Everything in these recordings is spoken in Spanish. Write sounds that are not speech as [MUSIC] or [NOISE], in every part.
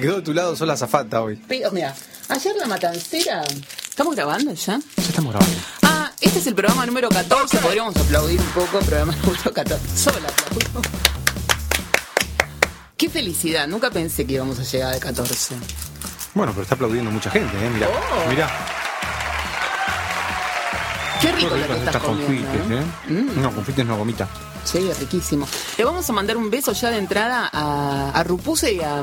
Quedó de tu lado sola zafata hoy. Pero, mira, ayer la matancera. ¿Estamos grabando ya? Ya estamos grabando. Ah, este es el programa número 14. Podríamos aplaudir un poco, programa [LAUGHS] número 14. Sola aplaudo. Qué felicidad, nunca pensé que íbamos a llegar al 14. Bueno, pero está aplaudiendo mucha gente, ¿eh? Mirá, Oh. mirá. Qué rico Qué lo que estás estas comiendo. confites, ¿eh? ¿eh? No, confites no, gomita. Sí, riquísimo. Le vamos a mandar un beso ya de entrada a, a Rupuse y a,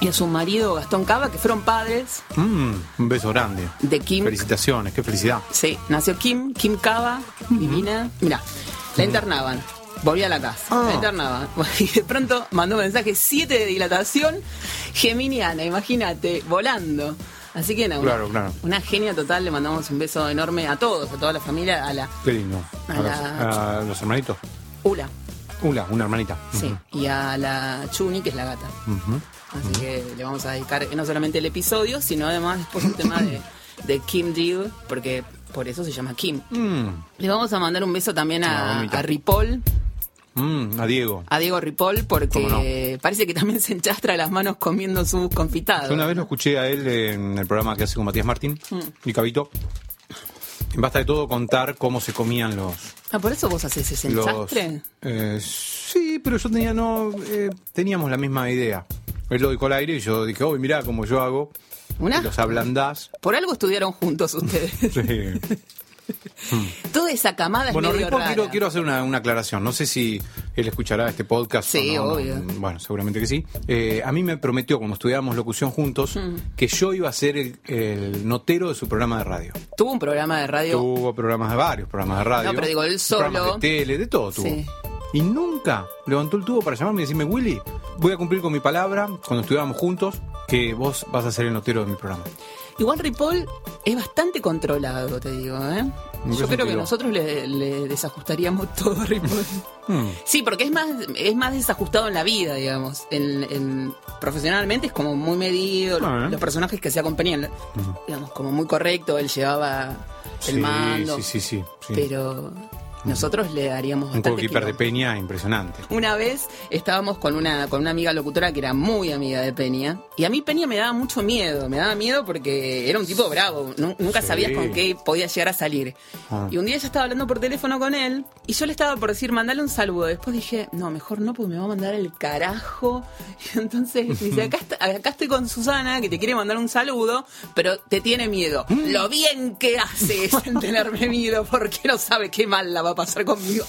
y a su marido Gastón Cava, que fueron padres Mm, un beso grande. de Kim. Felicitaciones, qué felicidad. Sí, nació Kim, Kim Cava, divina. Mira, la internaban. Volví a la casa, Ah. la internaban. [LAUGHS] Y de pronto mandó un mensaje 7 de dilatación geminiana, imagínate, volando. Así que no, Claro, claro. una genia total, le mandamos un beso enorme a todos, a toda la familia, a la Qué lindo. A A, los, la- a los hermanitos. Ula, Una, una hermanita. sí, y a la Chuni, que es la gata. Así que le vamos a dedicar no solamente el episodio, sino además después un tema de, de Kim Deal, porque por eso se llama Kim. Mm, Le vamos a mandar un beso también a, Ripoll, mm, a Diego. a Diego Ripoll, ¿Cómo porque parece que también [LAUGHS] se enchastra las manos comiendo sus confitados. Una vez lo escuché a él en el programa que hace con Matías Martín Mm. y Cabito. En Basta de todo contar cómo se comían los. Ah, por eso vos haces ese los enchastre. eh, sí, pero yo tenía no. eh, teníamos la misma idea. Él lo dijo al aire y yo dije, oh, mirá cómo yo hago. Una- Los ablandás. Por algo estudiaron juntos [LAUGHS] ustedes. Sí. [LAUGHS] Toda esa camada Bueno, es medio Ripoll, rara. quiero, quiero hacer una, una aclaración. No sé si él escuchará este podcast. Sí, o no, no. obvio. Bueno, seguramente que sí. Eh, a mí me prometió, cuando estudiábamos locución juntos, Mm. que yo iba a ser el, el notero de su programa de radio. Tuvo un programa de radio. Tuvo programas de varios, programas de radio. No, pero digo, él Programas solo. de tele, de todo tuvo. Sí. Y nunca levantó el tubo para llamarme y decirme, Willy, voy a cumplir con mi palabra cuando estudiábamos juntos, que vos vas a ser el notero de mi programa. Igual Ripoll es bastante controlado, te digo, ¿eh? ¿En qué Yo creo que nosotros le, le desajustaríamos [LAUGHS] todo a Ripoll. Hmm. Sí, porque es más, es más desajustado en la vida, digamos. En, en- profesionalmente es como muy medido, los, Ah. los personajes que se acompañan, digamos, como muy correcto, él llevaba el Sí, mando. Sí, sí, sí. sí. Pero nosotros le daríamos Un coequiper de. Peña impresionante. Una vez estábamos con una, con una amiga locutora que era muy amiga de Peña. Y a mí Peña me daba mucho miedo. Me daba miedo porque era un tipo bravo. Nu- nunca Sí. sabías con qué podía llegar a salir. Ah. Y un día ella estaba hablando por teléfono con él. Y yo le estaba por decir, mandale un saludo. Después dije, no, mejor no, porque me va a mandar el carajo. [LAUGHS] Y entonces dice, acá, está- acá estoy con Susana, que te quiere mandar un saludo, pero te tiene miedo. Mm. Lo bien que haces en tenerme miedo, porque no sabe qué mal la va a pasar conmigo.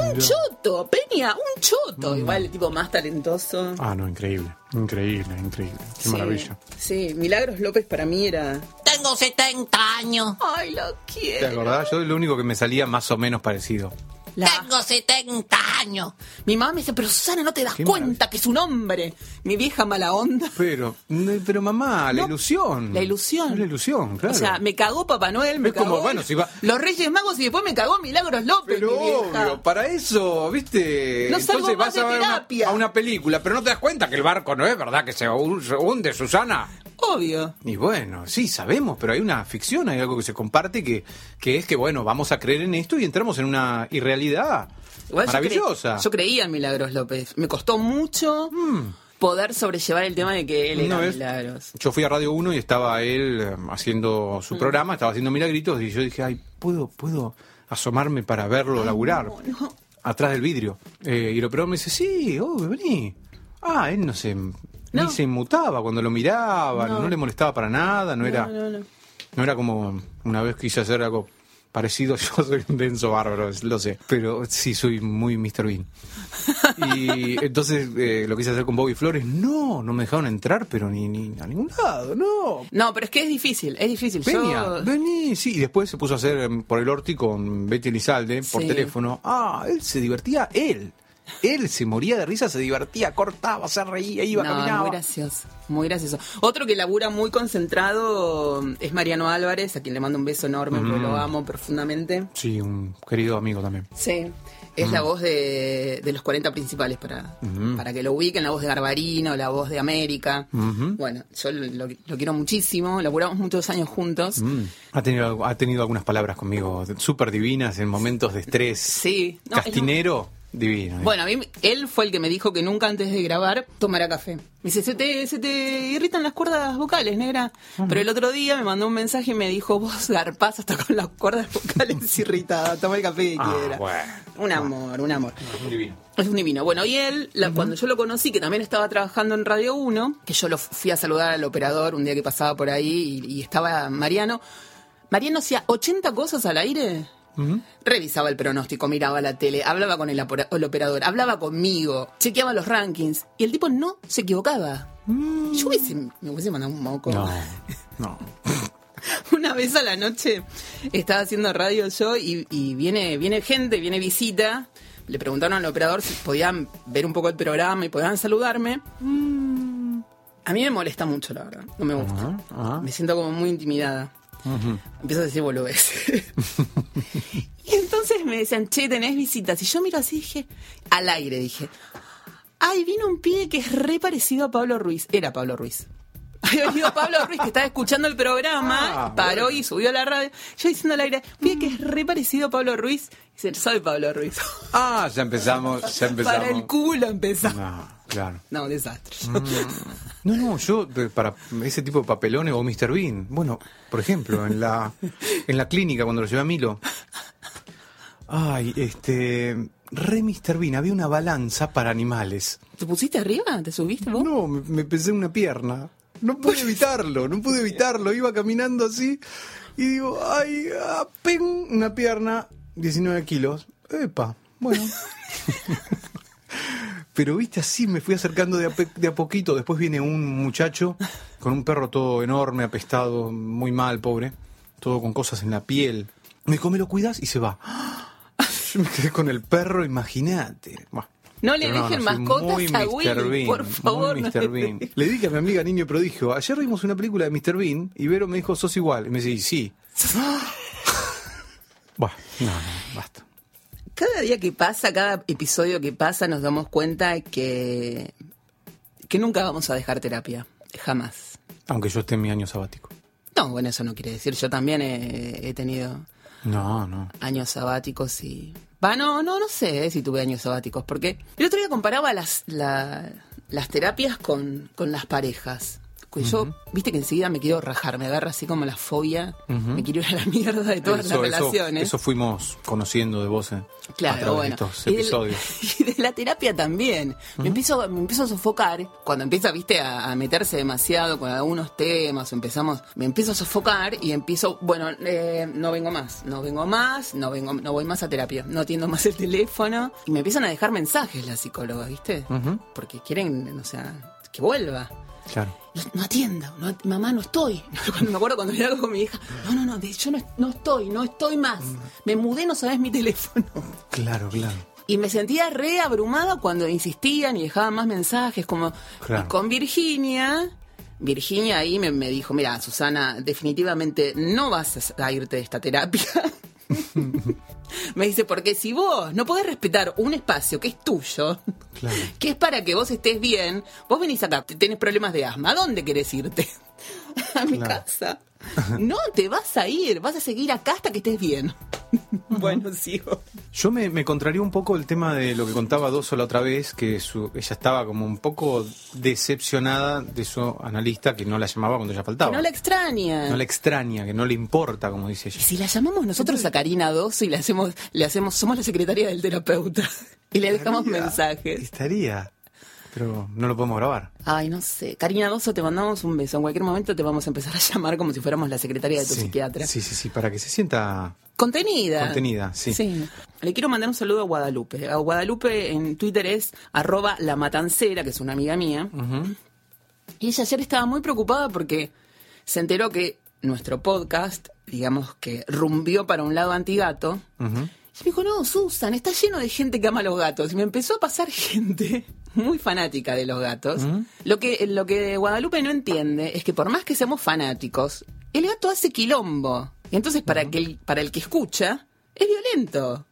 Un choto, Peña, un choto. Igual el tipo más talentoso. Mm. Ah, no, increíble. Increíble, increíble. Qué Sí, maravilla. Sí, Milagros López para mí era. Tengo 70 años. Ay, lo ¿Te quiero. acordás? Yo lo único que me salía más o menos parecido. La- Tengo 70 años. Mi mamá me dice, pero Susana, ¿no te das Qué cuenta maravilla. que es un hombre? Mi vieja mala onda. Pero, pero mamá, la No, ilusión. la ilusión. Es La ilusión, claro. O sea, me cagó Papá Noel, me Es como, cagó bueno, si va- los Reyes Magos y después me cagó Milagros López, Pero mi vieja. obvio, para eso, ¿viste? No salgo Entonces más vas de a ver una, a una película, pero no te das cuenta que el barco no es verdad que se hunde, Susana. Obvio. Y bueno, sí, sabemos, pero hay una ficción, hay algo que se comparte que, que es que, bueno, vamos a creer en esto y entramos en una irrealidad Igual yo maravillosa. cre- Yo, creía en Milagros López. Me costó mucho poder sobrellevar el tema de que él era vez- Milagros. Yo fui a Radio 1 y estaba él eh, haciendo Mm. su programa, estaba haciendo milagritos y yo dije, ay, ¿puedo, puedo asomarme para verlo laburar? Atrás del vidrio. Eh, y el operador me dice, sí, oh, vení. Ah, él no se, No. Ni se inmutaba cuando lo miraba, no, No. le molestaba para nada, no, era no era como una vez quise hacer algo parecido, [LAUGHS] yo soy un denso bárbaro, lo sé, pero sí soy muy Mr. Bean. Y [LAUGHS] entonces eh, lo quise hacer con Bobby Flores, no, no me dejaron entrar, pero ni, ni a ningún lado, no. No, pero es que es difícil, es difícil. Venía, Yo- vení, sí, y después se puso a hacer em, por el Orti con Betty Elizalde por Sí. teléfono. Ah, él se divertía, él. Él se moría de risa, se divertía, cortaba, se reía, iba, no, caminaba. muy gracioso, muy gracioso. Otro que labura muy concentrado es Mariano Álvarez, a quien le mando un beso enorme, porque Mm. lo amo profundamente. Sí, un querido amigo también. Sí. Es la voz de, de los 40 principales para, para que lo ubiquen, la voz de Garbarino, la voz de América. Ujú. Bueno, yo lo, lo quiero muchísimo, laburamos muchos años juntos. Mm. Ha, tenido, ha tenido algunas palabras conmigo súper divinas en momentos de estrés. Sí. No, es Castinero, divino. ¿eh? Bueno, a mí él fue el que me dijo que nunca antes de grabar tomara café. Me dice, se te, se te irritan las cuerdas vocales, negra. Pero el otro día me mandó un mensaje y me dijo, vos garpás hasta con las cuerdas vocales [LAUGHS] irritadas, toma el café que Ah, quiera. bueno. Un amor, un amor. Un divino. Es un divino. Bueno, y él, la- cuando yo lo conocí, que también estaba trabajando en Radio 1, que yo lo fui a saludar al operador un día que pasaba por ahí y, y estaba Mariano. Mariano hacía 80 cosas al aire. Revisaba el pronóstico, miraba la tele, hablaba con el, operador, hablaba conmigo, chequeaba los rankings y el tipo no se equivocaba. Yo hubiese, me hubiese mandado un moco. No, [LAUGHS] no. Una vez a la noche estaba haciendo radio yo y, y viene, viene gente, viene visita. Le preguntaron al operador si podían ver un poco el programa y podían saludarme. A mí me molesta mucho, la verdad. No me gusta. Me siento como muy intimidada. Empiezo a decir boludeces. [LAUGHS] y entonces me decían, che, tenés visitas. Y yo miro así y dije, al aire dije, ay, vino un pibe que es re parecido a Pablo Ruiz. Era Pablo Ruiz. [LAUGHS] Había venido Pablo Ruiz que estaba escuchando el programa, Ah, paró bueno. y subió a la radio. Yo diciendo al aire, un pibe que es re parecido a Pablo Ruiz. Dice, soy Pablo Ruiz. [LAUGHS] Ah, ya empezamos, ya empezamos. Para el culo empezamos. No, claro. No, un desastre. No, no, yo para ese tipo de papelones o Mr. Bean. Bueno, por ejemplo, en la en la clínica cuando lo llevé a Milo. Ay, este re Mr. Bean, había una balanza para animales. ¿Te pusiste arriba? ¿Te subiste vos? No, me, me pesé en una pierna. No pude [LAUGHS] evitarlo, no pude evitarlo. Iba caminando así y digo, ay, ah, pen, una pierna, 19 kilos. Epa, bueno. [LAUGHS] Pero viste, así me fui acercando de a, de a poquito. Después viene un muchacho con un perro todo enorme, apestado, muy mal, pobre. Todo con cosas en la piel. Me dijo, ¿me lo cuidas? Y se va. [LAUGHS] Yo me quedé con el perro, imagínate. No le Pero dejen mascotas muy a Mr. Willy, Bean, por favor. muy no Mr. le Bean. dejen. Le dije a mi amiga Niño Prodigio, ayer vimos una película de Mr. Bean y Vero me dijo, sos igual. Y me dice, sí. [LAUGHS] Bueno, no, no, basta. Cada día que pasa, cada episodio que pasa, nos damos cuenta que, que nunca vamos a dejar terapia. Jamás. Aunque yo esté en mi año sabático. No, bueno, eso no quiere decir. Yo también he, he tenido No, no. años sabáticos y... Va, no, no, no sé eh, si tuve años sabáticos, porque el otro día comparaba las, la- las terapias con, con las parejas. Que yo, viste que enseguida me quiero rajar, me agarra así como la fobia, me quiero ir a la mierda de todas Eso- las relaciones. Eso, fuimos conociendo de vos eh, a través Claro, de bueno. estos Y de- episodios. [LAUGHS] Y de, la terapia también. me, empiezo, me empiezo a sofocar. Cuando empieza, viste, a, a meterse demasiado con algunos temas, o empezamos, me empiezo a sofocar y empiezo, bueno, eh, no vengo más, no vengo más, no vengo, no voy más a terapia, no atiendo más el teléfono. Y me empiezan a dejar mensajes las psicólogas, viste, porque quieren, o sea, que vuelva. Claro. No, no atienda, no, mamá, no estoy. [LAUGHS] Cuando me acuerdo cuando hablaba con mi hija, no, no, no, de- yo no, no estoy, no estoy más. Me mudé, no sabes mi teléfono. Claro, claro. Y me sentía re abrumada cuando insistían y dejaban más mensajes, como Claro. con Virginia. Virginia ahí me, me dijo, mira, Susana, definitivamente no vas a irte de esta terapia. [LAUGHS] [LAUGHS] me dice, porque si vos no podés respetar un espacio que es tuyo, Claro. [LAUGHS] que es para que vos estés bien, vos venís acá, tenés problemas de asma, ¿a dónde querés irte? [LAUGHS] a mi Claro. casa. No, te vas a ir, vas a seguir acá hasta que estés bien. [LAUGHS] bueno, sigo. Yo me, me contrarió un poco el tema de lo que contaba Doso la otra vez, que su, ella estaba como un poco decepcionada de su analista que no la llamaba cuando ella faltaba. Que no la extraña. No la extraña, que no le importa, como dice Y ella. si la llamamos nosotros a Karina Dosso y le hacemos, le hacemos, somos la secretaria del terapeuta [LAUGHS] y le dejamos Estaría- mensajes. Estaría. Pero no lo podemos grabar. Ay, no sé. Karina Doso, te mandamos un beso. En cualquier momento te vamos a empezar a [LAUGHS] llamar como si fuéramos la secretaria de tu sí, psiquiatra. sí, sí, sí, para que se sienta Contenida. Contenida, sí. Le quiero mandar un saludo a Guadalupe. A Guadalupe en Twitter es arroba la matancera, que es una amiga mía. Y ella ayer estaba muy preocupada porque se enteró que nuestro podcast, digamos que rumbió para un lado antigato. Ujú. Y me dijo, no, Susan, está lleno de gente que ama a los gatos. Y me empezó a pasar [LAUGHS] gente muy fanática de los gatos. Lo, que, lo que Guadalupe no entiende es que por más que seamos fanáticos, el gato hace quilombo. Y entonces para, que el, para el que escucha, es violento.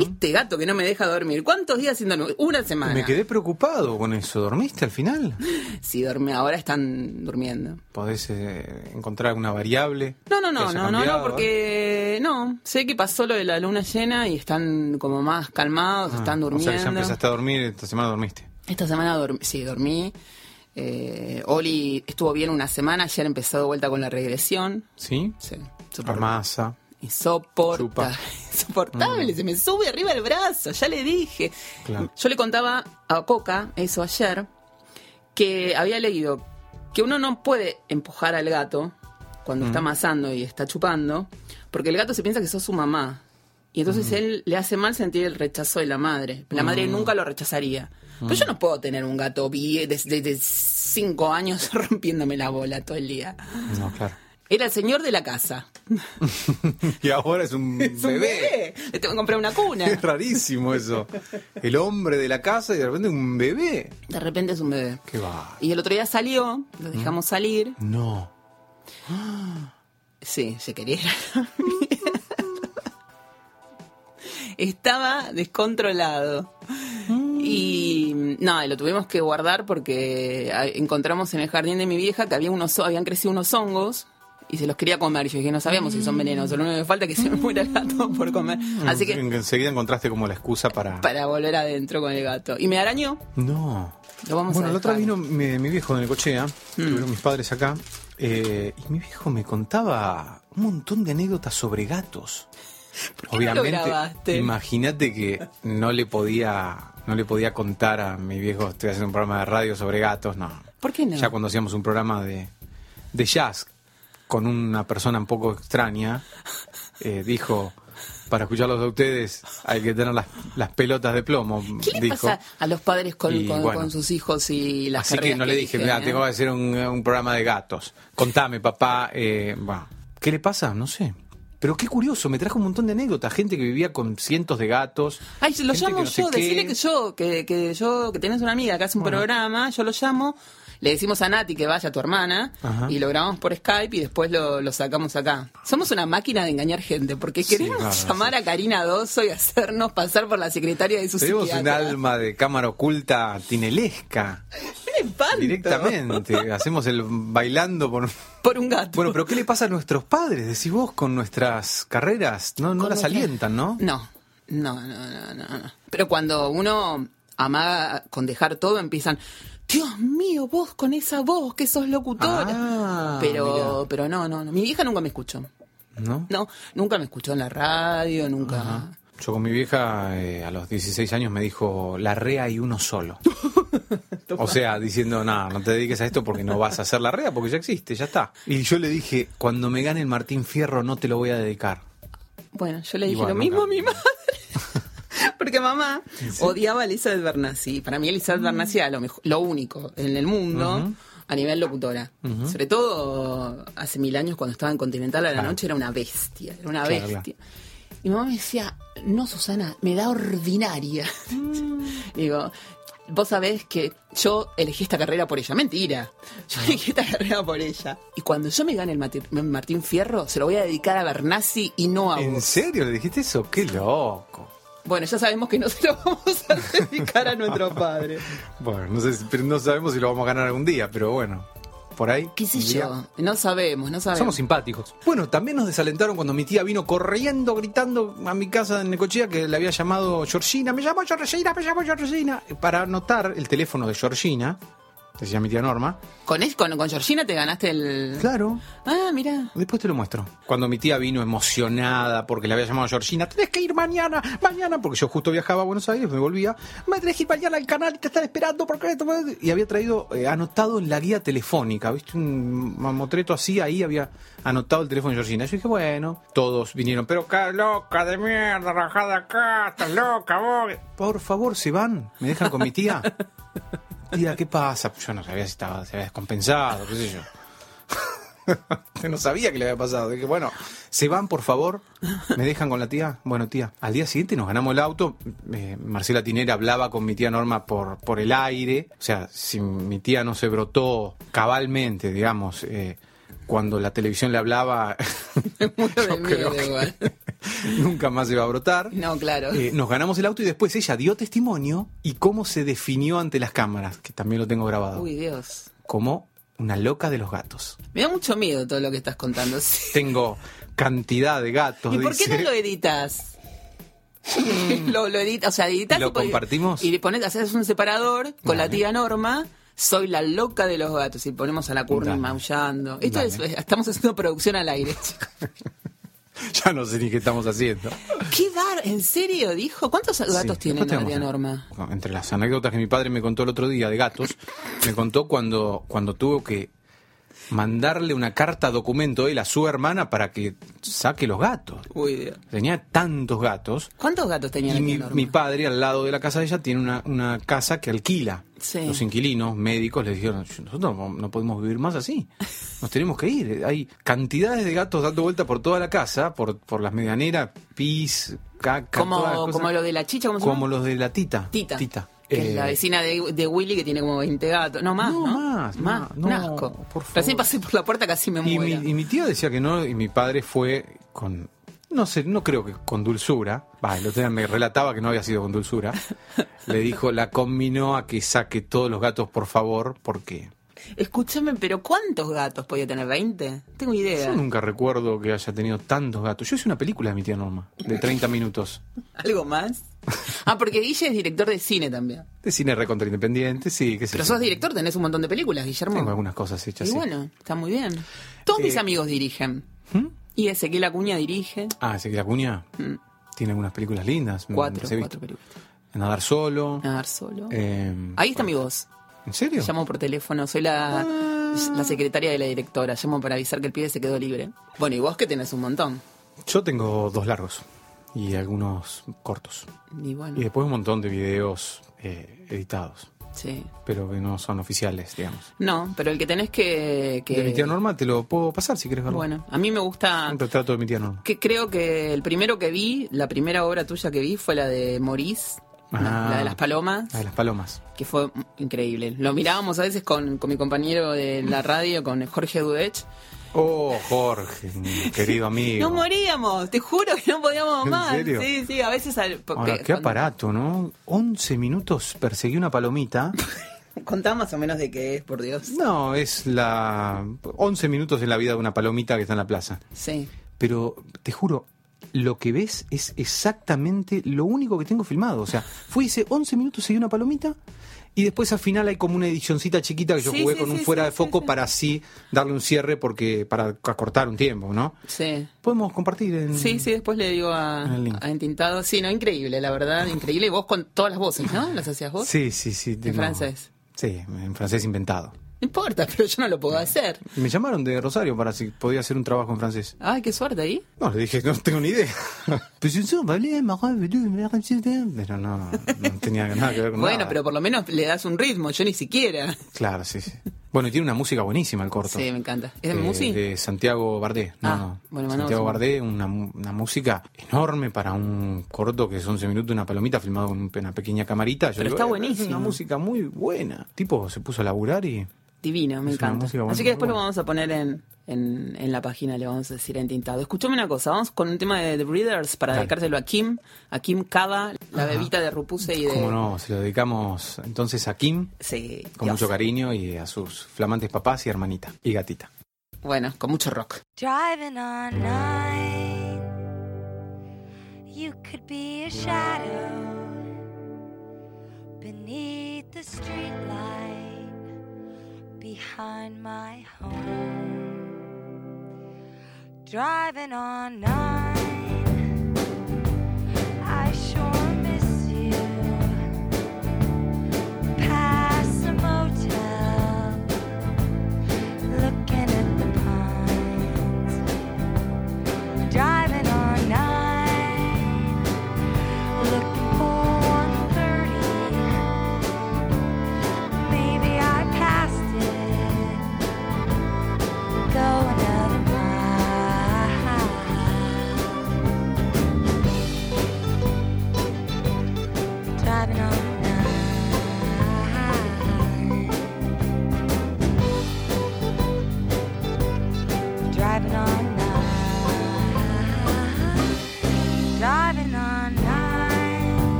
Este gato que no me deja dormir. ¿Cuántos días sin dormir? Una semana. Me quedé preocupado con eso. ¿Dormiste al final? Sí, dorme, ahora están durmiendo. ¿Podés eh, encontrar alguna variable? No, no, no, no, no, no, porque no, sé que pasó lo de la luna llena y están como más calmados, Ah, están durmiendo. O sea, que ya empezaste a dormir, esta semana dormiste. Esta semana dormí, sí, dormí. Eh, Oli estuvo bien una semana, ayer empezó de vuelta con la regresión. ¿Sí? Sí, La súper- masa. Insoporta- Chupa. [LAUGHS] Mm. insoportable, se me sube arriba el brazo, ya le dije. Claro. Yo le contaba a Coca, eso ayer, que había leído que uno no puede empujar al gato cuando Mm. está amasando y está chupando, porque el gato se piensa que sos su mamá. Y entonces Mm. él le hace mal sentir el rechazo de la madre. La madre nunca lo rechazaría. Pero Mm. yo no puedo tener un gato desde de cinco años [LAUGHS] rompiéndome la bola todo el día. No, claro. Era el señor de la casa. [LAUGHS] Y ahora es un [LAUGHS] Es un bebé. bebé. Le tengo que comprar una cuna. Es rarísimo eso. El hombre de la casa y de repente un bebé. De repente es un bebé. ¿Qué va? Y el otro día salió, lo dejamos salir. No. [GASPS] Sí, se quería ir a la mierda. [LAUGHS] Estaba descontrolado. Y no, lo tuvimos que guardar porque ah, encontramos en el jardín de mi vieja que había unos, habían crecido unos hongos y se los quería comer. Yo dije, no sabíamos si son venenosos, lo único que falta es que se me muera el gato por comer. Así que Enseguida encontraste como la excusa para... para volver adentro con el gato. Y me arañó. No. Lo vamos bueno, a la otra vino mi, mi viejo de Necochea, Mm. tuvieron mis padres acá, eh, y mi viejo me contaba un montón de anécdotas sobre gatos. grabaste? imagínate que no le podía no le podía contar a mi viejo, estoy haciendo un programa de radio sobre gatos, no. ¿Por qué no? Ya cuando hacíamos un programa de, de jazz con una persona un poco extraña, eh, dijo, para escucharlos a ustedes hay que tener las, las pelotas de plomo. ¿Qué le dijo. pasa a los padres con, Y con- bueno. con sus hijos y las Así que no le dije, mira, tengo que hacer un, un programa de gatos. Contame, papá. Eh. ¿Qué le pasa? No sé. Pero qué curioso, me trajo un montón de anécdotas. Gente que vivía con cientos de gatos. Ay, lo llamo no yo, decirle que yo, que, que yo, que tenés una amiga que hace un programa, yo lo llamo, le decimos a Nati que vaya a tu hermana Ajá. y lo grabamos por Skype y después lo, lo sacamos acá. Somos una máquina de engañar gente porque Sí, queremos claro, llamar a Karina Doso y hacernos pasar por la secretaria de su Tenemos un alma de cámara oculta tinelesca. [LAUGHS] Directamente. Hacemos el bailando por. Por un gato. Bueno, pero ¿qué le pasa a nuestros padres? Decís vos con nuestras carreras. No, no las alientan. No, no, no, no, no, no. Pero cuando uno amaga con dejar todo, empiezan, Dios mío, vos con esa voz, que sos locutora. Ah, pero, mirá. pero no, no, no. Mi vieja nunca me escuchó. ¿No? No, nunca me escuchó en la radio, nunca. Yo con mi vieja eh, a los 16 años me dijo, la rea y uno solo. [LAUGHS] o sea, diciendo, no, no te dediques a esto porque no vas a hacer la rea porque ya existe, ya está. Y yo le dije, cuando me gane el Martín Fierro no te lo voy a dedicar. Bueno, yo le dije Igual, lo mismo nunca. a mi madre. [LAUGHS] Porque mamá odiaba a Elizabeth Bernassi. Para mí Elizabeth Bernassi era lo, mejo- lo único en el mundo a nivel locutora. Sobre todo hace mil años cuando estaba en Continental a la Claro. noche era una bestia, era una Claro, bestia. Y mamá me decía, no Susana, me da ordinaria. [LAUGHS] Digo, vos sabés que yo elegí esta carrera por ella. Mentira. Yo elegí esta carrera por ella. Y cuando yo me gane el Martín Fierro, se lo voy a dedicar a Bernassi y no a ¿En vos. serio le dijiste eso? ¡Qué loco! Bueno, ya sabemos que no se lo vamos a dedicar a nuestro padre. [LAUGHS] Bueno, no, sé, si- pero no sabemos si lo vamos a ganar algún día, pero bueno, por ahí. ¿Qué sé yo? No sabemos, no sabemos. Somos simpáticos. Bueno, también nos desalentaron cuando mi tía vino corriendo, gritando a mi casa en Necochea que le había llamado Georgina. Me llamó Georgina, me llamó Georgina. Para anotar el teléfono de Georgina, decía mi tía Norma. Con, es- con, con Georgina te ganaste el. Claro. Ah, mira. Después te lo muestro. Cuando mi tía vino emocionada porque le había llamado a Georgina, tenés que ir mañana, mañana, porque yo justo viajaba a Buenos Aires, me volvía, me tenés que ir mañana al canal y te están esperando porque y había traído, eh, anotado en la guía telefónica, ¿viste? Un mamotreto así, ahí había anotado el teléfono de Georgina. Yo dije, bueno, todos vinieron, pero ca- loca de mierda, rajada acá, estás loca vos. Por favor, se van, me dejan con mi tía. [LAUGHS] Tía, ¿qué pasa? Yo no sabía si estaba, se había descompensado, qué sé yo. [LAUGHS] No sabía que le había pasado. Dije, bueno, se van, por favor. ¿Me dejan con la tía? Bueno, tía. Al día siguiente nos ganamos el auto. Eh, Marcela Tinera hablaba con mi tía Norma por, por el aire. O sea, si mi tía no se brotó cabalmente, digamos, eh, cuando la televisión le hablaba, [LAUGHS] Muero de Yo creo miedo igual. [LAUGHS] nunca más se va a brotar. No, claro. Eh, nos ganamos el auto y después ella dio testimonio y cómo se definió ante las cámaras, que también lo tengo grabado, Uy, Dios. como una loca de los gatos. Me da mucho miedo todo lo que estás contando. sí. [LAUGHS] Tengo cantidad de gatos. ¿Y por qué no lo editas? lo, lo editas, o sea, editas ¿Lo y compartimos? Y le pones, haces un separador con la tía Norma. Soy la loca de los gatos y ponemos a la Dale. maullando. Esto es, estamos haciendo producción al aire. [LAUGHS] Ya no sé ni qué estamos haciendo. ¿Qué bar? ¿En serio? Dijo. ¿Cuántos gatos Sí, tiene tenemos- Norma? Entre las anécdotas que mi padre me contó el otro día de gatos, me contó cuando, cuando tuvo que mandarle una carta documento él a su hermana para que saque los gatos. Uy, Dios. Tenía tantos gatos. ¿Cuántos gatos tenía Y mi, padre, al lado de la casa de ella, tiene una, una casa que alquila. Sí. Los inquilinos médicos le dijeron, nosotros no, no podemos vivir más así. Nos tenemos que ir. Hay cantidades de gatos dando vuelta por toda la casa, por, por las medianeras, pis, caca, como, todas las cosas. como lo de la chicha, ¿cómo se Como llama? los de la tita. Tita. Tita. Que es Eh, la vecina de, de Willy que tiene como 20 gatos. No, más, No, ¿no? más, más, Un no, asco. por favor. Recién pasé por la puerta casi me y, mi, muero. y mi tía decía que no, y mi padre fue con, no sé, no creo que con dulzura, va, el otro día me relataba que no había sido con dulzura, le dijo, la combinó a que saque todos los gatos, por favor, porque Escúchame, pero ¿cuántos gatos podía tener? ¿20? Tengo idea. yo nunca recuerdo que haya tenido tantos gatos. Yo hice una película de mi tía Norma, de 30 minutos, [LAUGHS] ¿Algo más? Ah, porque Guille es director de cine también. de cine recontra independiente, sí, qué sé Pero yo. sos director, tenés un montón de películas, Guillermo. Tengo algunas cosas hechas, Y sí. bueno, está muy bien. Todos Eh, mis amigos dirigen. ¿Mm? Y Ezequiel Acuña dirige. Ah, Ezequiel Acuña Mm, tiene algunas películas lindas. Cuatro, cuatro películas. Nadar solo. Nadar solo. eh, Ahí está mi voz. ¿En serio? Llamo por teléfono, soy la, Ah. la secretaria de la directora. Llamo para avisar que el pibe se quedó libre. Bueno, y vos que tenés un montón. Yo tengo dos largos y algunos cortos. Y bueno, Y después un montón de videos eh, editados, sí. pero que no son oficiales, digamos. No, pero el que tenés que... que De mi tía Norma te lo puedo pasar si quieres verlo. Bueno, a mí me gusta... Un retrato de mi tía Norma. Que creo que el primero que vi, la primera obra tuya que vi fue la de Maurice, Ah. la de las palomas, La de las palomas. que fue increíble. Lo mirábamos a veces con, con mi compañero de la radio, con Jorge Dudech. Oh, Jorge, mi querido amigo. No moríamos, te juro que no podíamos ¿En más. serio? Sí, sí, a veces... al- porque Ahora, qué cuando- aparato, ¿no? 11 minutos perseguí una palomita. [LAUGHS] Contá más o menos de qué es, por Dios. No, es la... 11 minutos en la vida de una palomita que está en la plaza. Sí. pero te juro, lo que ves es exactamente lo único que tengo filmado. O sea, fui hice 11 minutos, seguí una palomita. Y después al final hay como una edicioncita chiquita que yo Sí, jugué sí, con un sí, fuera de foco para así darle un cierre porque para acortar un tiempo, ¿no? Sí. Podemos compartir en Sí, sí, después le digo a, En a Entintado. Sí, no, increíble, la verdad, increíble. Y vos con todas las voces, ¿no? ¿Las hacías vos? Sí, sí, sí. tengo- francés? Sí, en francés inventado. No importa, [LAUGHS] pero yo no lo puedo hacer. Me llamaron de Rosario para si podía hacer un trabajo en francés. Ay, qué suerte ahí. No, le dije, no tengo ni idea. [LAUGHS] Pues Pero no, no tenía nada que ver con Bueno, nada. pero por lo menos le das un ritmo, yo ni siquiera. Claro, sí, sí. Bueno, y tiene una música buenísima el corto. Sí, me encanta. ¿Es de Eh, Musi? De Santiago Bardé. No, Ah, no. bueno, Santiago Bardé, una, una música enorme para un corto que es 11 minutos, una palomita filmado con una pequeña camarita. Yo Pero digo, está "Eh, buenísimo". Es una música muy buena. Tipo, se puso a laburar y... Divino, me es encanta. Así que después lo vamos a poner en, en, en la página, le vamos a decir Entintado. Escuchame una cosa, vamos con un tema de The Breeders para Dale. dedicárselo a Kim, a Kim Cava, la bebita de Rupuse y de... Cómo no, se lo dedicamos entonces a Kim, Sí, con Dios. mucho cariño, y a sus flamantes papás y hermanita, y gatita. Bueno, con mucho rock. Driving on nine, you could be a shadow beneath the streetlight behind my home. Driving on nine,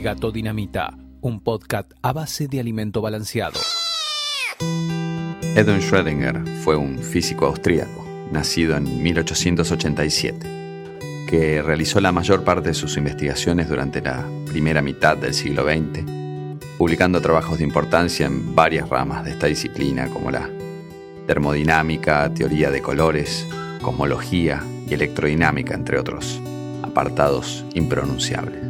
Gato dinamita, un podcast a base de alimento balanceado. Edwin Schrödinger fue un físico austríaco, nacido en 1887, que realizó la mayor parte de sus investigaciones durante la primera mitad del siglo XX, publicando trabajos de importancia en varias ramas de esta disciplina como la termodinámica, teoría de colores, cosmología y electrodinámica, entre otros apartados impronunciables.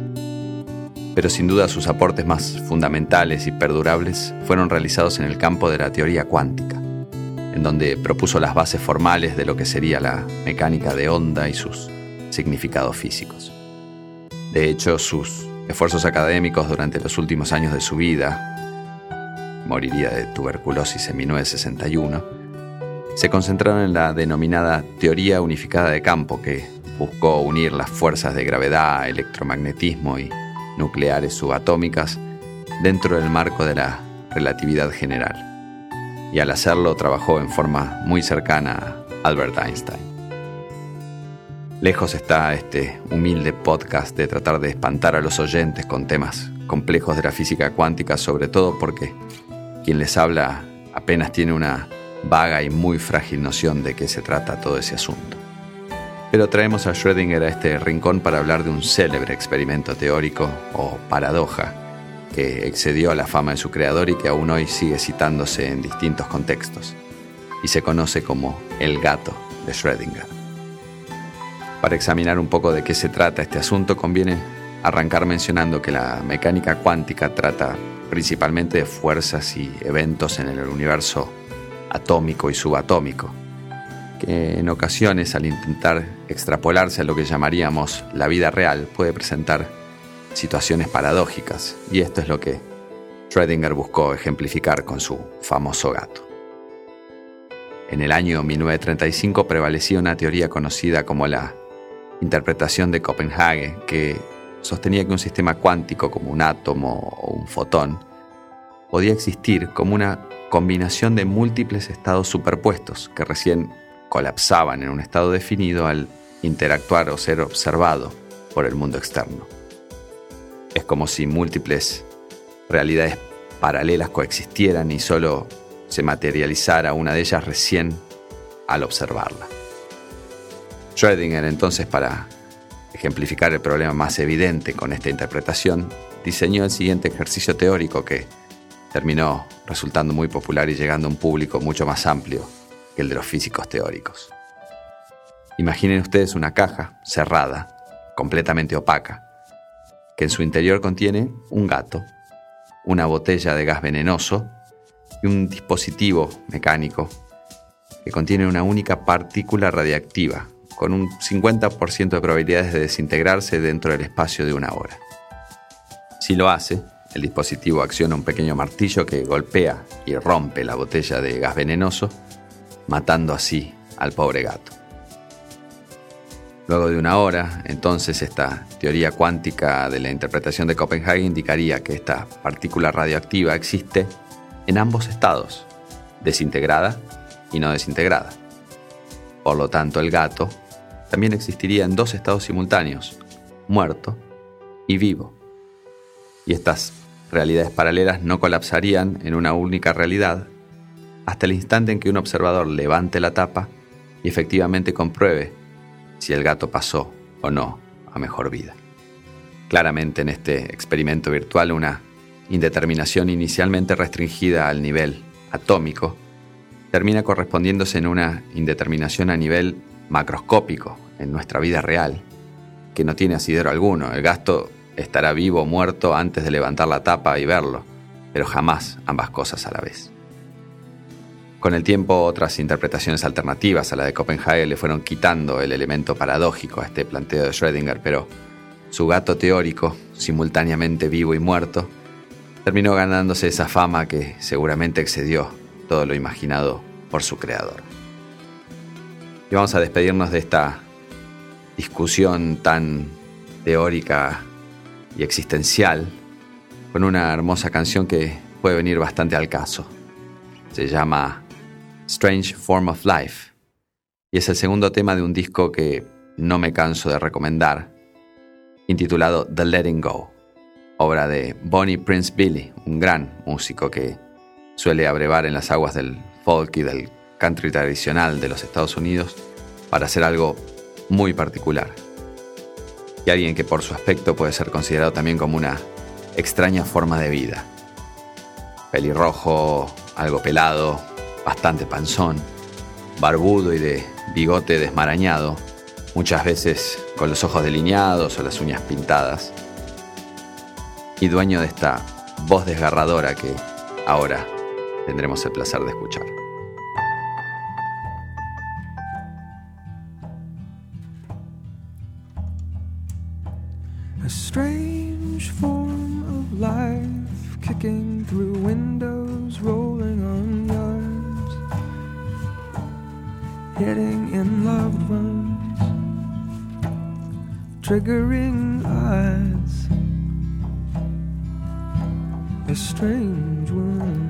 Pero sin duda sus aportes más fundamentales y perdurables fueron realizados en el campo de la teoría cuántica, en donde propuso las bases formales de lo que sería la mecánica de onda y sus significados físicos. De hecho, sus esfuerzos académicos durante los últimos años de su vida, moriría de tuberculosis en 1961, se concentraron en la denominada teoría unificada de campo que buscó unir las fuerzas de gravedad, electromagnetismo y nucleares subatómicas dentro del marco de la relatividad general. Y al hacerlo trabajó en forma muy cercana a Albert Einstein. Lejos está este humilde podcast de tratar de espantar a los oyentes con temas complejos de la física cuántica, sobre todo porque quien les habla apenas tiene una vaga y muy frágil noción de qué se trata todo ese asunto. Pero traemos a Schrödinger a este rincón para hablar de un célebre experimento teórico o paradoja que excedió a la fama de su creador y que aún hoy sigue citándose en distintos contextos, y se conoce como el gato de Schrödinger. Para examinar un poco de qué se trata este asunto, conviene arrancar mencionando que la mecánica cuántica trata principalmente de fuerzas y eventos en el universo atómico y subatómico, que en ocasiones al intentar extrapolarse a lo que llamaríamos la vida real, puede presentar situaciones paradójicas, y esto es lo que Schrödinger buscó ejemplificar con su famoso gato. En el año 1935 prevalecía una teoría conocida como la interpretación de Copenhague, que sostenía que un sistema cuántico como un átomo o un fotón podía existir como una combinación de múltiples estados superpuestos que recién colapsaban en un estado definido al interactuar o ser observado por el mundo externo. Es como si múltiples realidades paralelas coexistieran y solo se materializara una de ellas recién al observarla. Schrödinger entonces para ejemplificar el problema más evidente con esta interpretación, diseñó el siguiente ejercicio teórico que terminó resultando muy popular y llegando a un público mucho más amplio que el de los físicos teóricos. Imaginen ustedes una caja cerrada, completamente opaca, que en su interior contiene un gato, una botella de gas venenoso y un dispositivo mecánico que contiene una única partícula radiactiva con un 50% de probabilidades de desintegrarse dentro del espacio de una hora. Si lo hace, el dispositivo acciona un pequeño martillo que golpea y rompe la botella de gas venenoso, matando así al pobre gato. Luego de una hora, entonces esta teoría cuántica de la interpretación de Copenhague indicaría que esta partícula radioactiva existe en ambos estados, desintegrada y no desintegrada. Por lo tanto, el gato también existiría en dos estados simultáneos, muerto y vivo. Y estas realidades paralelas no colapsarían en una única realidad hasta el instante en que un observador levante la tapa y efectivamente compruebe si el gato pasó o no a mejor vida. Claramente en este experimento virtual una indeterminación inicialmente restringida al nivel atómico termina correspondiéndose en una indeterminación a nivel macroscópico en nuestra vida real, que no tiene asidero alguno. El gasto estará vivo o muerto antes de levantar la tapa y verlo, pero jamás ambas cosas a la vez. Con el tiempo, otras interpretaciones alternativas a la de Copenhague le fueron quitando el elemento paradójico a este planteo de Schrödinger, pero su gato teórico, simultáneamente vivo y muerto, terminó ganándose esa fama que seguramente excedió todo lo imaginado por su creador. Y vamos a despedirnos de esta discusión tan teórica y existencial con una hermosa canción que puede venir bastante al caso. Se llama Strange Form of Life y es el segundo tema de un disco que no me canso de recomendar, intitulado The Letting Go, obra de Bonnie Prince Billy, un gran músico que suele abrevar en las aguas del folk y del country tradicional de los Estados Unidos para hacer algo muy particular. Y alguien que por su aspecto puede ser considerado también como una extraña forma de vida. Pelirrojo, algo pelado, bastante panzón, barbudo y de bigote desmarañado, muchas veces con los ojos delineados o las uñas pintadas. Y dueño de esta voz desgarradora que ahora tendremos el placer de escuchar. A strange form of life kicking through hitting in loved ones, triggering eyes. A strange one.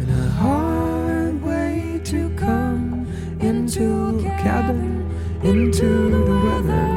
And a hard way to come into a cabin, into the weather,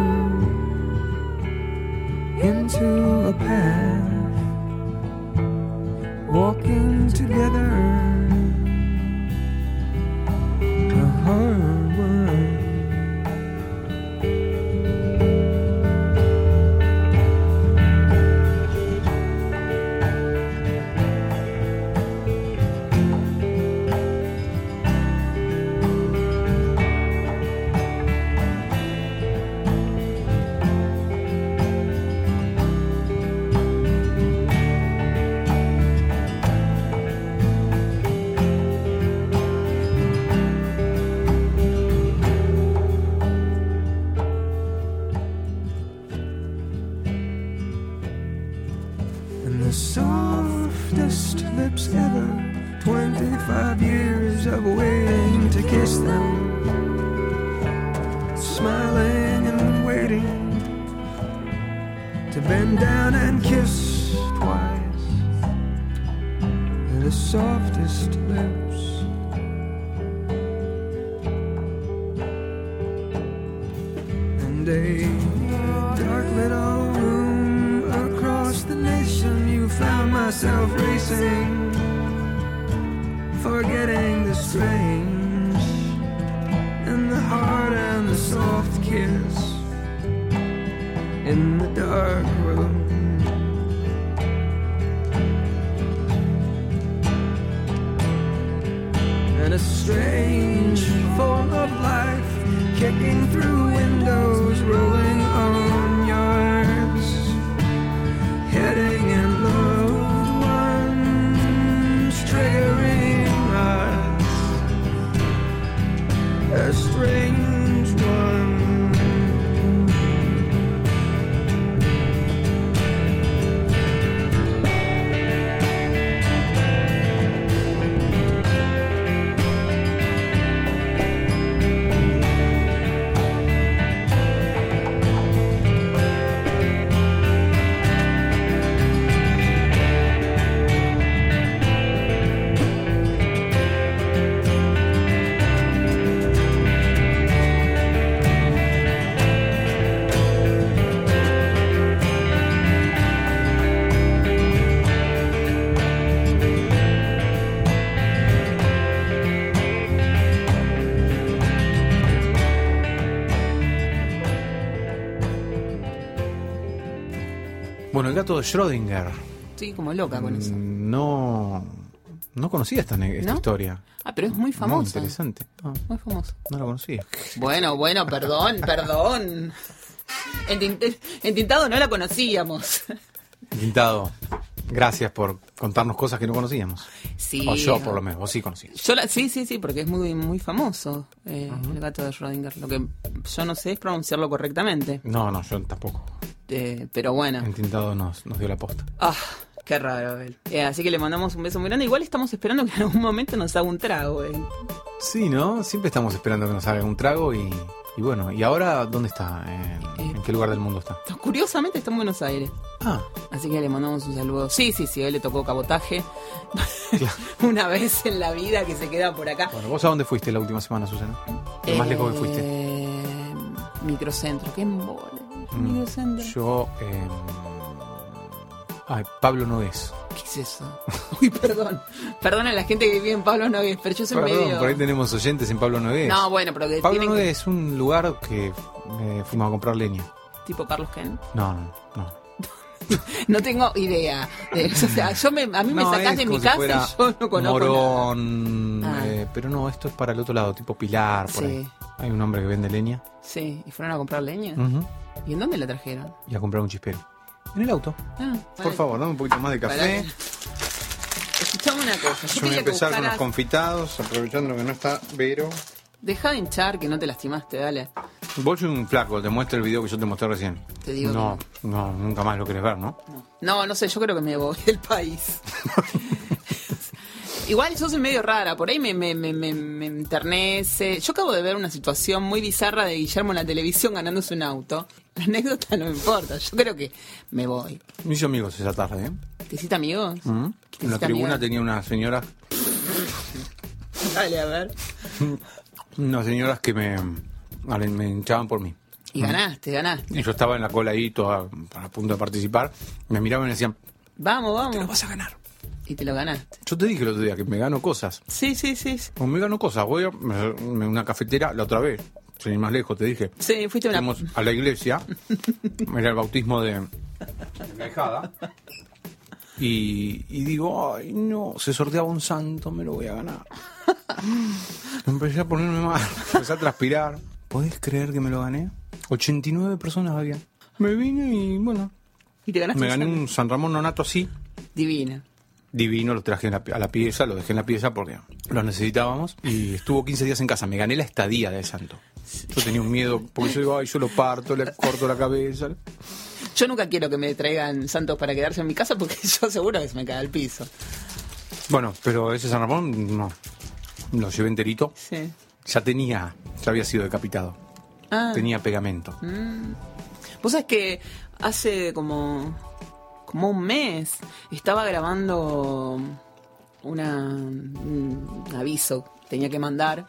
and a strange form of life kicking through windows, rolling on gato de Schrödinger. Estoy como loca con eso. Mm, No, no conocía esta, ne- esta ¿No? historia. Ah, pero es muy Muy famosa. interesante. No, Muy famosa. no la conocía. Bueno, bueno, perdón, perdón. [LAUGHS] En, Tint- en Tintado no la conocíamos. Pintado, gracias por contarnos cosas que no conocíamos. Sí. O yo, por lo menos, vos sí conocías. Yo la, sí, sí, sí, porque es muy, muy famoso eh, el gato de Schrödinger. Lo que yo no sé es pronunciarlo correctamente. No, no, yo tampoco. Eh, pero bueno. En Tintado nos, nos dio la posta. Ah, qué raro él. Eh, así que le mandamos un beso muy grande. Igual estamos esperando que en algún momento nos haga un trago. eh. Sí, ¿no? Siempre estamos esperando que nos haga un trago y, y bueno, ¿y ahora dónde está? ¿En, en qué lugar del mundo está? Curiosamente está en Buenos Aires. Ah, Así que le mandamos un saludo. Sí, sí, sí, a él le tocó cabotaje. [LAUGHS] Una vez en la vida que se queda por acá. bueno, ¿vos a dónde fuiste la última semana, Susana? Lo más lejos que fuiste. Eh, Microcentro, qué embole. Mm, Microcentro. Yo, eh, ay, Pablo Nogués. ¿Qué es eso? [LAUGHS] Uy, perdón. Perdón a la gente que vive en Pablo Nogués, pero yo soy Perdón, medio. por ahí tenemos oyentes en Pablo Nogués. No, bueno, pero que Pablo que- Nogués es un lugar que eh, fuimos a comprar leña. tipo Carlos Ken. No, no, no. [LAUGHS] No tengo idea. de eso. O sea, yo me, a mí me sacás de mi casa y yo no conozco nada. Morón, Ah. eh, pero no, esto es para el otro lado, tipo Pilar, por Sí. ahí. Hay un hombre que vende leña Sí, y fueron a comprar leña. ¿Y en dónde la trajeron? y a comprar un chispero. En el auto. Ah, Por favor, dame un poquito más de café. que- Escuchame una cosa. Yo, Yo voy a empezar con los confitados, aprovechando que no está Vero. Deja de hinchar, que no te lastimaste, dale. Vos sos un flaco, te muestro el video que yo te mostré recién. Te digo No, no, nunca más lo querés ver, ¿no? No, no sé, yo creo que me voy del país. [LAUGHS] Igual yo soy medio rara, por ahí me, me, me, me, me enternece. Yo acabo de ver una situación muy bizarra de Guillermo en la televisión ganándose un auto. La anécdota no me importa, yo creo que me voy. Me hizo amigos esa tarde, ¿eh? ¿Te hiciste amigos? ¿Mm? En la tribuna tenía una señora, Dale, a ver. unas señoras que me, me hinchaban por mí. Y ganaste, ganaste. Y yo estaba en la cola ahí, toda a punto de participar. Me miraban y me decían, Vamos, te lo vamos. vas a ganar. Y te lo ganaste. Yo te dije el otro día que me gano cosas. Sí, sí, sí. sí. Pues me gano cosas. Voy a una cafetera la otra vez, sin ir más lejos, te dije. Sí, fuiste una... Fuimos a la iglesia, [LAUGHS] era el bautismo de, ahijada. Y, y digo, ay, no, se sorteaba un santo, me lo voy a ganar. [LAUGHS] Empecé a ponerme mal, empecé a transpirar. ¿Podés creer que me lo gané? 89 personas había. Me vine y bueno, Y te ganaste me gané un San Ramón Nonato así, Divina. Divino, lo traje en la pi- a la pieza, lo dejé en la pieza porque lo necesitábamos. Y estuvo 15 días en casa, me gané la estadía del santo. Yo tenía un miedo, porque yo digo, ay, yo lo parto, le corto la cabeza. Yo nunca quiero que me traigan santos para quedarse en mi casa porque [LAUGHS] yo seguro que se me cae al piso. Bueno, pero ese San Ramón, no. Lo llevé enterito. Sí. Ya tenía, ya había sido decapitado. Ah. Tenía pegamento. Vos sabés que hace como, como un mes estaba grabando una, un aviso que tenía que mandar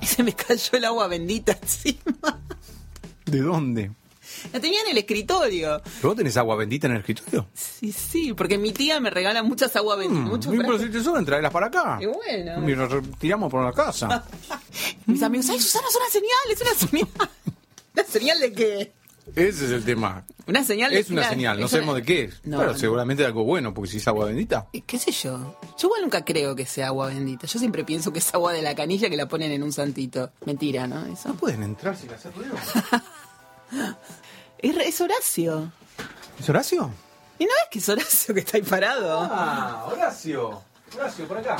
y se me cayó el agua bendita encima. ¿De dónde? La tenía en el escritorio. ¿Vos tenés agua bendita en el escritorio? Sí, sí, porque mi tía me regala muchas agua benditas. Mm, pero si te sobran, traerlas para acá. Y bueno. Y nos retiramos por la casa. [LAUGHS] Mis amigos, ay, Susana, es una señal, es una señal. [LAUGHS] ¿Una señal de qué? Ese es el tema. Una señal Es una señal, no sabemos de qué es. No, seguramente de algo bueno, porque si es agua bendita. ¿Qué sé yo? Yo igual nunca creo que sea agua bendita. Yo siempre pienso que es agua de la canilla que la ponen en un santito. Mentira, ¿no? Eso. No pueden entrar sin hacer ruido. [LAUGHS] Es, es Horacio. ¿Es Horacio? ¿Y no es que es Horacio que está ahí parado? Ah, Horacio. Horacio, por acá.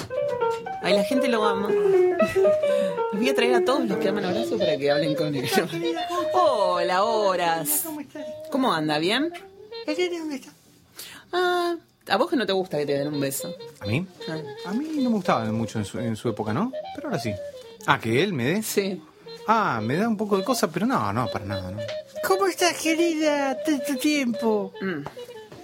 Ay, la gente lo ama. Les voy a traer a todos los que aman a Horacio para que hablen con él. Hola, Horas. ¿Cómo anda? ¿Bien? Ah, a vos que no te gusta que te den un beso. ¿A mí? Ah, A mí no me gustaba mucho en su, en su época, ¿no? Pero ahora sí. Ah, que él me dé. Sí. Ah, me da un poco de cosa, pero no, no, para nada, ¿no? ¿Cómo estás, querida? Tanto tiempo. Mm.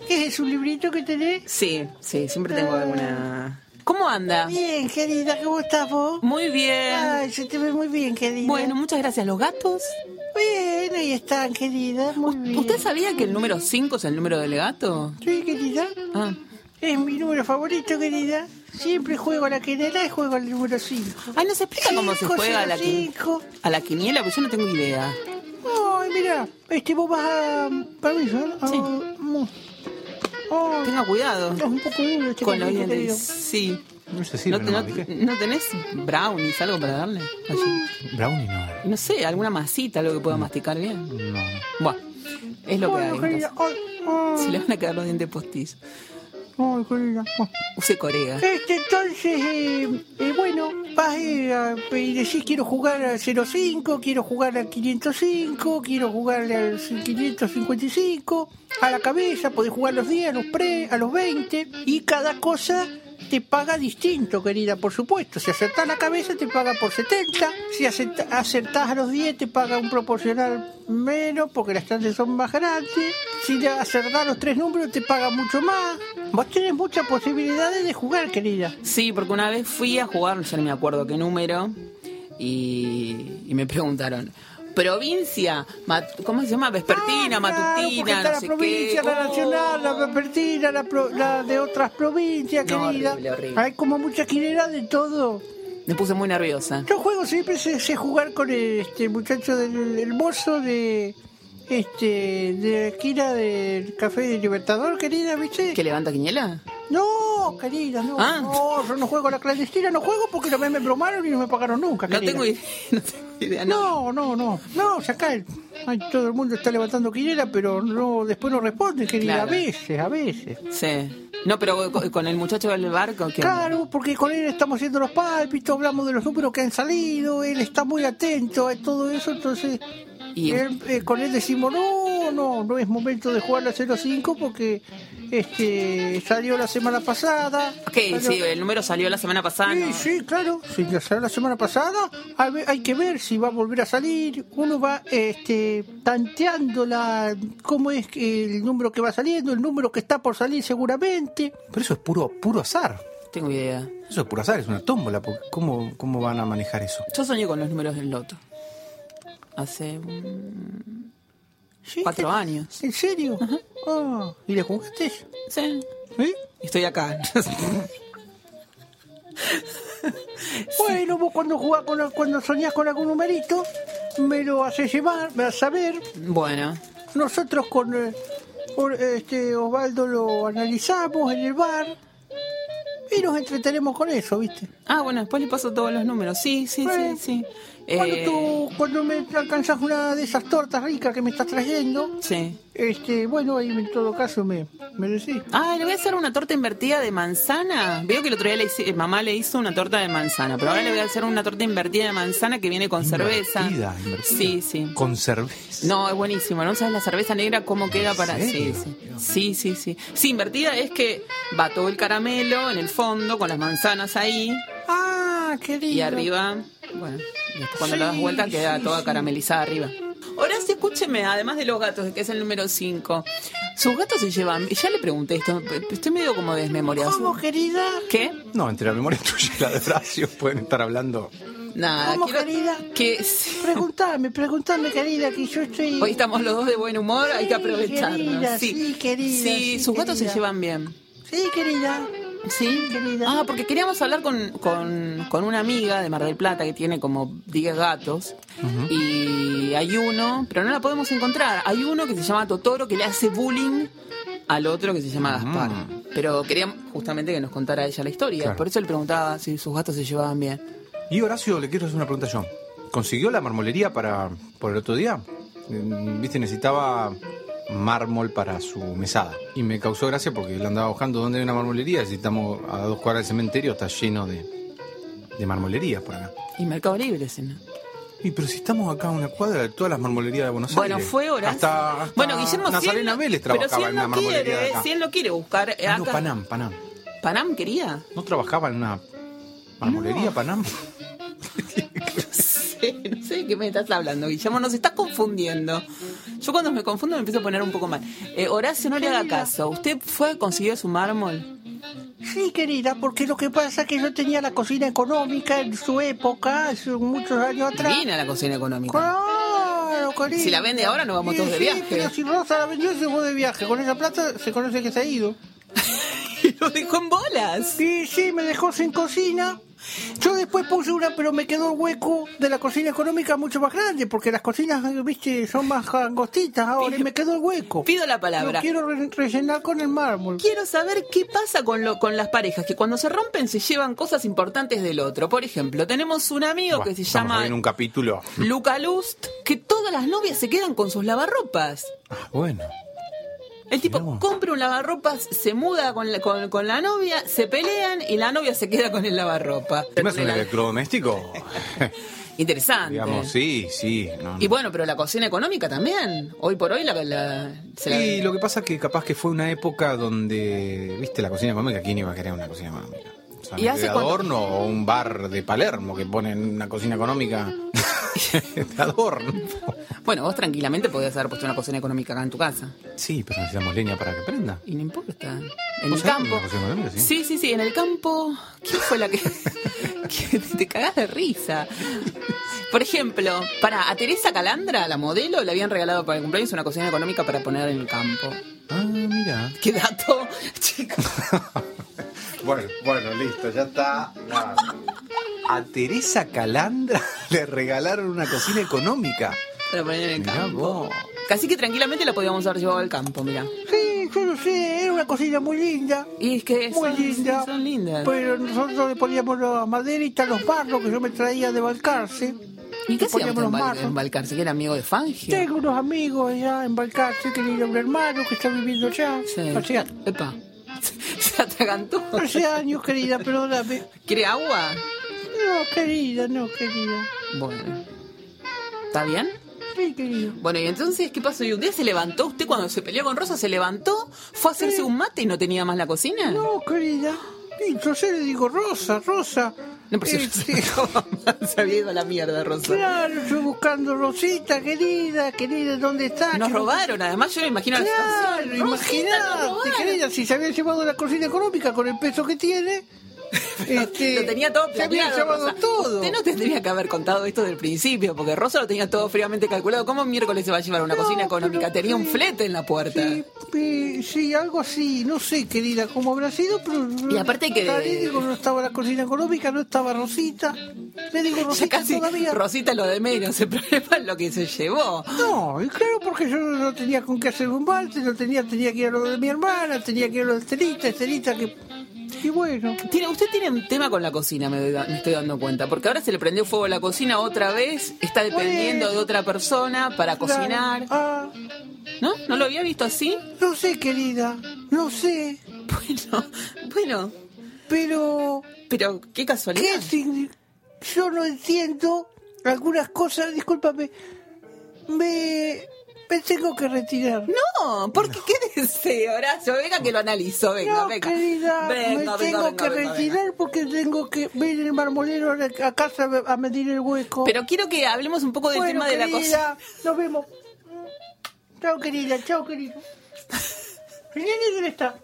¿Qué es un librito que tenés? Sí, sí, siempre tengo alguna... ¿Cómo anda? Bien, querida, ¿cómo estás vos? Muy bien. Ay, se te ve muy bien, querida. Bueno, muchas gracias. ¿Los gatos? Bien, ahí están, querida, muy bien. ¿Usted sabía que el número 5 es el número del gato? Sí, querida. Ah, Es mi número favorito, querida. Siempre juego a la quiniela y juego al número 5. Ay, ¿no se explica cómo se juega a la, 5. a la quiniela? Pues yo no tengo idea. Ay, mira, este, vos vas a... Permiso, ¿no? Sí. Ah, Ay, Tenga cuidado es un poco duro con los dientes. Sí. No sé ¿No, si no- ¿No tenés brownies, algo para darle? Allí. Brownie no. No sé, alguna masita, algo que pueda masticar bien. No. Bueno, es lo que hay. Ay, ay, Se le van a quedar los dientes postizos. Ay, querida. Bueno. Use Corega. Este, entonces, eh, eh, bueno, vas eh, a, y decís quiero jugar al 05, quiero jugar al 505, quiero jugar al 555, a la cabeza, podés jugar los 10, a los pre, a los 20, y cada cosa te paga distinto, querida, por supuesto. Si acertás la cabeza, te paga por 70. Si acertás a los 10, te paga un proporcional menos, porque las chances son más grandes. Si acertás los tres números, te paga mucho más. Vos tenés muchas posibilidades de jugar, querida. Sí, porque una vez fui a jugar, ya no me acuerdo qué número, y me preguntaron, provincia, ¿cómo se llama? Vespertina, Ah, claro, matutina, está no la sé provincia, qué. la nacional, la Oh. vespertina, la, pro- la de otras provincias, No, querida. horrible, horrible. Hay como mucha quinera de todo. Me puse muy nerviosa. Yo juego siempre sé, sé jugar con este muchacho del el mozo de este de la esquina del café de Libertador, querida, ¿viste? ¿Que levanta quiniela? No, querida, no, Ah. no, yo no juego a la clandestina, no juego porque una vez me bromaron y no me pagaron nunca, No querida. tengo idea, [LAUGHS] no tengo idea, no. No, no, no, no, o sea, acá el- ay, todo el mundo está levantando quinera, pero no, después no responde, querida, Claro. a veces, a veces. Sí. No, pero con, el muchacho del barco, Claro, porque con él estamos haciendo los pálpitos, hablamos de los números que han salido, él está muy atento a todo eso, entonces Y- él, eh, con él decimos, no, no, no es momento de jugar la 05 porque este salió la semana pasada. Ok, Salió- sí, el número salió la semana pasada. Sí, ¿no? sí, claro. Si ya salió la semana pasada, hay que ver si va a volver a salir. Uno va este, tanteando la, cómo es que el número que va saliendo, el número que está por salir seguramente. Pero eso es puro, puro azar. Tengo idea. Eso es puro azar, es una tómbola. porque ¿Cómo, ¿Cómo van a manejar eso? Yo soñé con los números del loto. Hace mm, Sí, cuatro ¿en- años. ¿En serio? Ah, ¿Y le jugaste? Sí. ¿Sí? Estoy acá. [LAUGHS] Bueno, vos cuando jugás con, cuando soñás con algún numerito, me lo haces llevar, me haces saber. bueno, Nosotros con eh, este, Osvaldo lo analizamos en el bar y nos entretenemos con eso, ¿viste? Ah, bueno, después le paso todos los números. Sí, sí, Eh, sí, sí. Cuando, Eh, tú, cuando me alcanzas una de esas tortas ricas que me estás trayendo, Sí. este, bueno, ahí en todo caso me, me decís. Ah, le voy a hacer una torta invertida de manzana. Veo que el otro día le hice- mamá le hizo una torta de manzana, pero ahora le voy a hacer una torta invertida de manzana que viene con cerveza. Invertida, invertida. Sí, sí. Con cerveza. No, es buenísimo. ¿No sabes la cerveza negra cómo queda para...? Sí, sí. Sí, sí, sí. Sí, invertida es que va todo el caramelo en el fondo con las manzanas ahí. Ah, Ah, qué lindo. Y arriba, bueno, cuando Sí, la das vuelta queda sí, toda sí. caramelizada arriba. Horacio, escúcheme, además de los gatos, que es el número 5, sus gatos se llevan, y ya le pregunté esto, estoy medio como desmemoriado. ¿Cómo, querida? ¿Qué? No, entre la memoria tuya y la de Horacio pueden estar hablando. Nada, ¿Cómo, quiero querida? que Preguntame, preguntame, querida, que yo estoy... hoy estamos los dos de buen humor, hay que Sí, aprovecharnos. querida, sí, querida, Sí, sí, sus gatos querida. se llevan bien. Sí, querida. Sí, querida. Ah, porque queríamos hablar con, con, con una amiga de Mar del Plata que tiene como 10 gatos. Y hay uno, pero no la podemos encontrar. Hay uno que se llama Totoro que le hace bullying al otro que se llama Gaspar. Pero queríamos justamente que nos contara ella la historia. Claro. Por eso le preguntaba si sus gatos se llevaban bien. Y Horacio, le quiero hacer una pregunta yo. ¿Consiguió la marmolería para por el otro día? Mm, Viste, necesitaba mármol para su mesada. Y me causó gracia porque le andaba buscando dónde hay una marmolería. Si estamos a dos cuadras del cementerio, está lleno de, de marmolerías por acá. Y Mercado Libre, ese, ¿no? Y pero si estamos acá a una cuadra de todas las marmolerías de Buenos Bueno, Aires. fue Horacio. Hasta, hasta bueno, Guillermo, si él Nazarena no- Vélez pero si trabajaba él en una no marmolería de quiere, acá. si él no quiere buscar eh, Ah, no, acá- Panam, Panam. Panam quería. ¿No trabajaba en una marmolería, Panam? [LAUGHS] sé, [LAUGHS] no sé de qué me estás hablando, Guillermo, nos estás confundiendo. Yo cuando me confundo me empiezo a poner un poco mal. Eh, Horacio, no le haga caso. ¿Usted fue a conseguir su mármol? Sí, querida, porque lo que pasa es que yo tenía la cocina económica en su época, hace muchos años atrás. Divina la cocina económica. Claro, querida. Si la vende ahora, nos vamos todos de sí, viaje. pero si Rosa la vendió, se fue de viaje. Con esa plata se conoce que se ha ido. [LAUGHS] Y lo dejó en bolas. Sí, sí, me dejó sin cocina. Yo después puse una, pero me quedó el hueco de la cocina económica mucho más grande, porque las cocinas, viste, son más angostitas ahora y me quedó el hueco. Pido la palabra. Lo quiero re- rellenar con el mármol. Quiero saber qué pasa con, lo, con las parejas, que cuando se rompen se llevan cosas importantes del otro. Por ejemplo, tenemos un amigo que se llama en un capítulo. Luca Lust, que todas las novias se quedan con sus lavarropas. Ah, bueno. El tipo compra un lavarropas, se muda con la, con, con la novia, se pelean y la novia se queda con el lavarropa. ¿Tema es un electrodoméstico? [LAUGHS] Interesante. Digamos, sí, sí. no, no. Y bueno, pero la cocina económica también. Hoy por hoy la, la- se la- Y lo que pasa es que capaz que fue una época donde, viste, la cocina económica, ¿quién iba a querer una cocina económica? ¿Y hace de cuánto? adorno o un bar de Palermo que ponen una cocina económica [LAUGHS] de adorno. Bueno, vos tranquilamente podías haber puesto una cocina económica acá en tu casa. Sí, pero necesitamos leña para que prenda. Y no importa. En ¿Vos el campo. sí? Sí, sí, sí, en el campo. ¿Quién fue la que.? [LAUGHS] que te cagás de risa. Por ejemplo, para a Teresa Calandra, la modelo, le habían regalado para el cumpleaños una cocina económica para poner en el campo. Ah, mira. Qué dato, [LAUGHS] chicos. Bueno, bueno, listo, ya está. A Teresa Calandra [LAUGHS] le regalaron una cocina económica. Para poner en el Mirá campo. vos. Casi que tranquilamente la podíamos haber llevado al campo, mira. Sí, yo lo sé, era una cocina muy linda. Y es que Muy son, linda. son lindas. Pero nosotros le poníamos las maderitas, los barros que yo me traía de Balcarce. ¿Y qué poníamos hacíamos en, los Val- en Balcarce? ¿Que era amigo de Fangio? Tengo unos amigos allá en Balcarce que tienen un hermano que está viviendo allá. Sí. Epa. [LAUGHS] Se atragantó. hace años, querida, perdóname. ¿Quiere agua? No, querida, no, querida. Bueno. ¿Está bien? Sí, querida. Bueno, y entonces, ¿qué pasó? ¿Y un día se levantó usted cuando se peleó con Rosa? ¿Se levantó? ¿Fue a hacerse un mate y no tenía más la cocina? No, querida. Y entonces le digo, Rosa, Rosa. No, pero si Este, se había ido a la mierda, Rosa. Claro, estoy buscando Rosita, querida, querida, ¿dónde está? Nos robaron, además yo me imagino la Claro. Rosita, nos imagínate, querida, si se había llevado la cocina económica con el peso que tiene. Este, [LAUGHS] Lo tenía todo planeado. todo. Usted no tendría que haber contado esto del principio, porque Rosa lo tenía todo fríamente calculado. ¿Cómo miércoles se va a llevar una No, cocina económica? Tenía un flete en la puerta. Sí, sí, algo así, no sé, querida, cómo habrá sido, pero... Y aparte que- digo, no estaba la cocina económica, no estaba Rosita. Le digo [LAUGHS] Rosita casi todavía. Rosita lo de menos, el problema es lo que se llevó. No, y claro, porque yo no tenía con qué hacer un balde, no tenía, tenía que ir a lo de mi hermana, tenía que ir a lo de Estelita, Estelita que... Y bueno, Tiene, usted tiene un tema con la cocina, me, doy- me estoy dando cuenta, porque ahora se le prendió fuego a la cocina otra vez, está dependiendo Bueno. de otra persona para cocinar. ah, ¿No? ¿No lo había visto así? no sé, querida, no sé, Bueno, bueno, pero... pero qué ¿Qué casualidad. signi- Yo no entiendo algunas cosas, discúlpame. Me, me tengo que retirar. No, porque qué deseo, Horacio. Venga que lo analizo, venga, no, venga. querida, venga, me venga, tengo venga, que venga, retirar venga. porque tengo que ver el marmolero a casa a medir el hueco. Pero quiero que hablemos un poco del bueno, tema de la querida, cosa. nos vemos. Chao, querida, chao, querida. ¿El nene dónde está?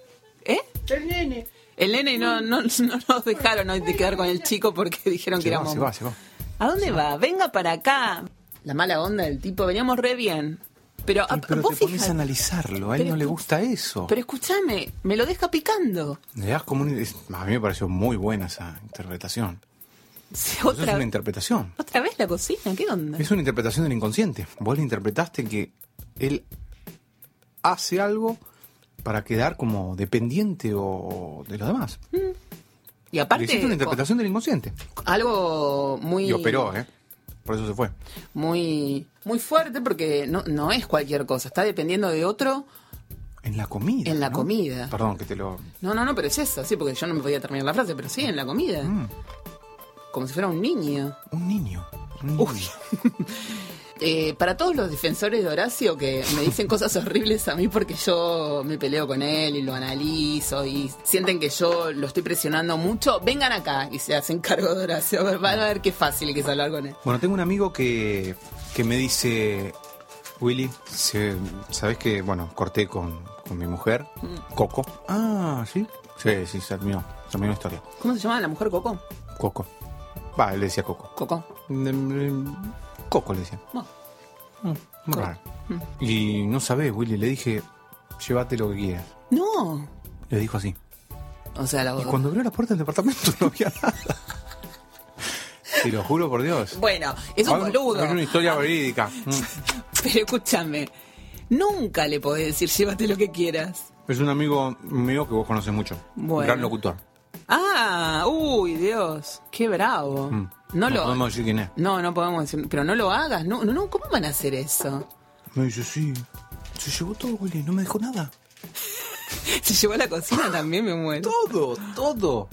¿Eh? El nene. El nene no, no, no nos dejaron hoy de quedar con el chico porque dijeron que Se va, éramos. se va, se va. ¿A dónde va? Venga para acá. La mala onda del tipo, veníamos re bien. Pero, a- pero vos te pones a analizarlo, a él no le gusta eso. Pero escúchame, me lo deja picando. Le das como un- A mí me pareció muy buena esa interpretación. Sí, Eso es Otra, una interpretación. otra vez la cocina, ¿qué onda? Es una interpretación del inconsciente. Vos le interpretaste que él hace algo para quedar como dependiente o de los demás. Y Le aparte, hiciste una interpretación del inconsciente. algo muy. Y operó, ¿eh? Por eso se fue. Muy, muy fuerte porque no, no es cualquier cosa. Está dependiendo de otro. En la comida. En la ¿no? comida. Perdón que te lo. No, no, no, pero es eso, sí, porque yo no me podía terminar la frase, pero sí, en la comida. Mm, Como si fuera un niño. un niño. Un niño. [LAUGHS] Eh, para todos los defensores de Horacio que me dicen cosas [LAUGHS] horribles a mí porque yo me peleo con él y lo analizo y sienten que yo lo estoy presionando mucho, vengan acá y se hacen cargo de Horacio. Van a ver qué fácil que es hablar con él. Bueno, tengo un amigo que, que me dice, Willy, ¿sabes que, bueno, corté con, con mi mujer, Coco? Ah, ¿sí? Sí, sí, se terminó, se terminó la historia. ¿Cómo se llama la mujer Coco? Coco. Va, él le decía Coco. Coco. Mm, mm, Coco le decía. No. Muy raro. Y no sabés, Willy, le dije, llévate lo que quieras. No. Le dijo así. O sea, la Y cuando abrió la puerta del departamento [LAUGHS] no había nada. Te lo juro por Dios. Bueno, es un boludo. Es una historia verídica. Mm. [LAUGHS] Pero escúchame, nunca le podés decir llévate lo que quieras. Es un amigo mío que vos conoces mucho. Bueno. Un gran locutor. Ah, uy, Dios, qué bravo. Mm. No lo. podemos decir quién es. No, no podemos decir. Pero no lo hagas. No, no, no. ¿Cómo van a hacer eso? Me dice, sí. Se llevó todo, Willy, no me dejó nada. [LAUGHS] Se llevó a la cocina también, me muero. Todo, todo,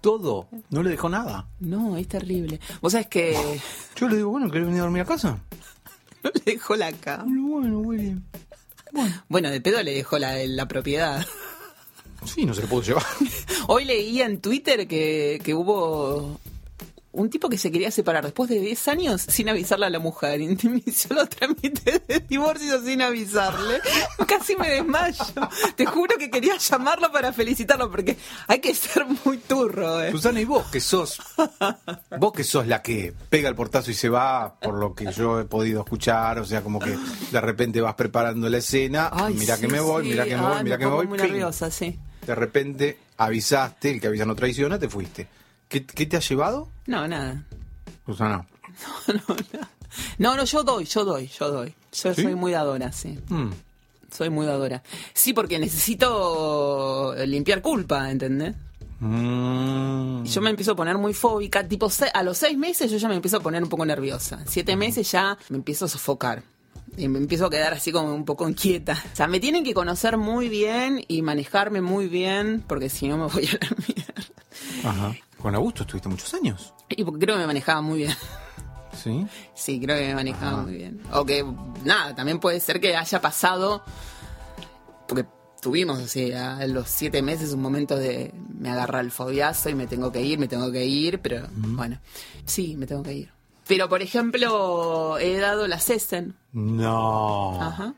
todo. No le dejó nada. No, es terrible. Vos sabés que [LAUGHS] Yo le digo, bueno, ¿querés venir a dormir a casa? [LAUGHS] no le dejó la cama. Bueno, Willy. Bueno, de pedo le dejó la, la propiedad. Sí, no se le pudo llevar. [LAUGHS] Hoy leía en Twitter que, que hubo un tipo que se quería separar después de 10 años sin avisarle a la mujer. Inició los [LAUGHS] trámites de divorcio sin avisarle. Casi me desmayo. Te juro que quería llamarlo para felicitarlo porque hay que ser muy turro. ¿eh? Susana, y vos que sos, vos que sos la que pega el portazo y se va, por lo que yo he podido escuchar, o sea, como que de repente vas preparando la escena, Ay, mira sí, que me voy, sí. mira que me voy, mira que me voy, muy nerviosa, sí. De repente avisaste, el que avisa no traiciona, te fuiste. ¿Qué, qué te ha llevado? No, nada. Susana. [LAUGHS] No, no, yo doy, yo doy, yo doy. Yo ¿Sí? soy muy dadora, sí. Mm. Soy muy dadora. Sí, porque necesito limpiar culpa, ¿entendés? Mm. Y yo me empiezo a poner muy fóbica. Tipo, a los seis meses yo ya me empiezo a poner un poco nerviosa. Siete meses ya me empiezo a sofocar. Y me empiezo a quedar así como un poco inquieta. O sea, me tienen que conocer muy bien y manejarme muy bien, porque si no me [LAUGHS] voy a la mierda. Ajá. Con Augusto estuviste muchos años. Y porque creo que me manejaba muy bien. ¿Sí? Sí, creo que me manejaba Ajá. muy bien. O que, nada, también puede ser que haya pasado, porque tuvimos, o sea, a los siete meses un momento de me agarra el fobiazo y me tengo que ir, me tengo que ir, pero bueno, sí, me tengo que ir. Pero, por ejemplo, he dado la CESEN. No. Ajá.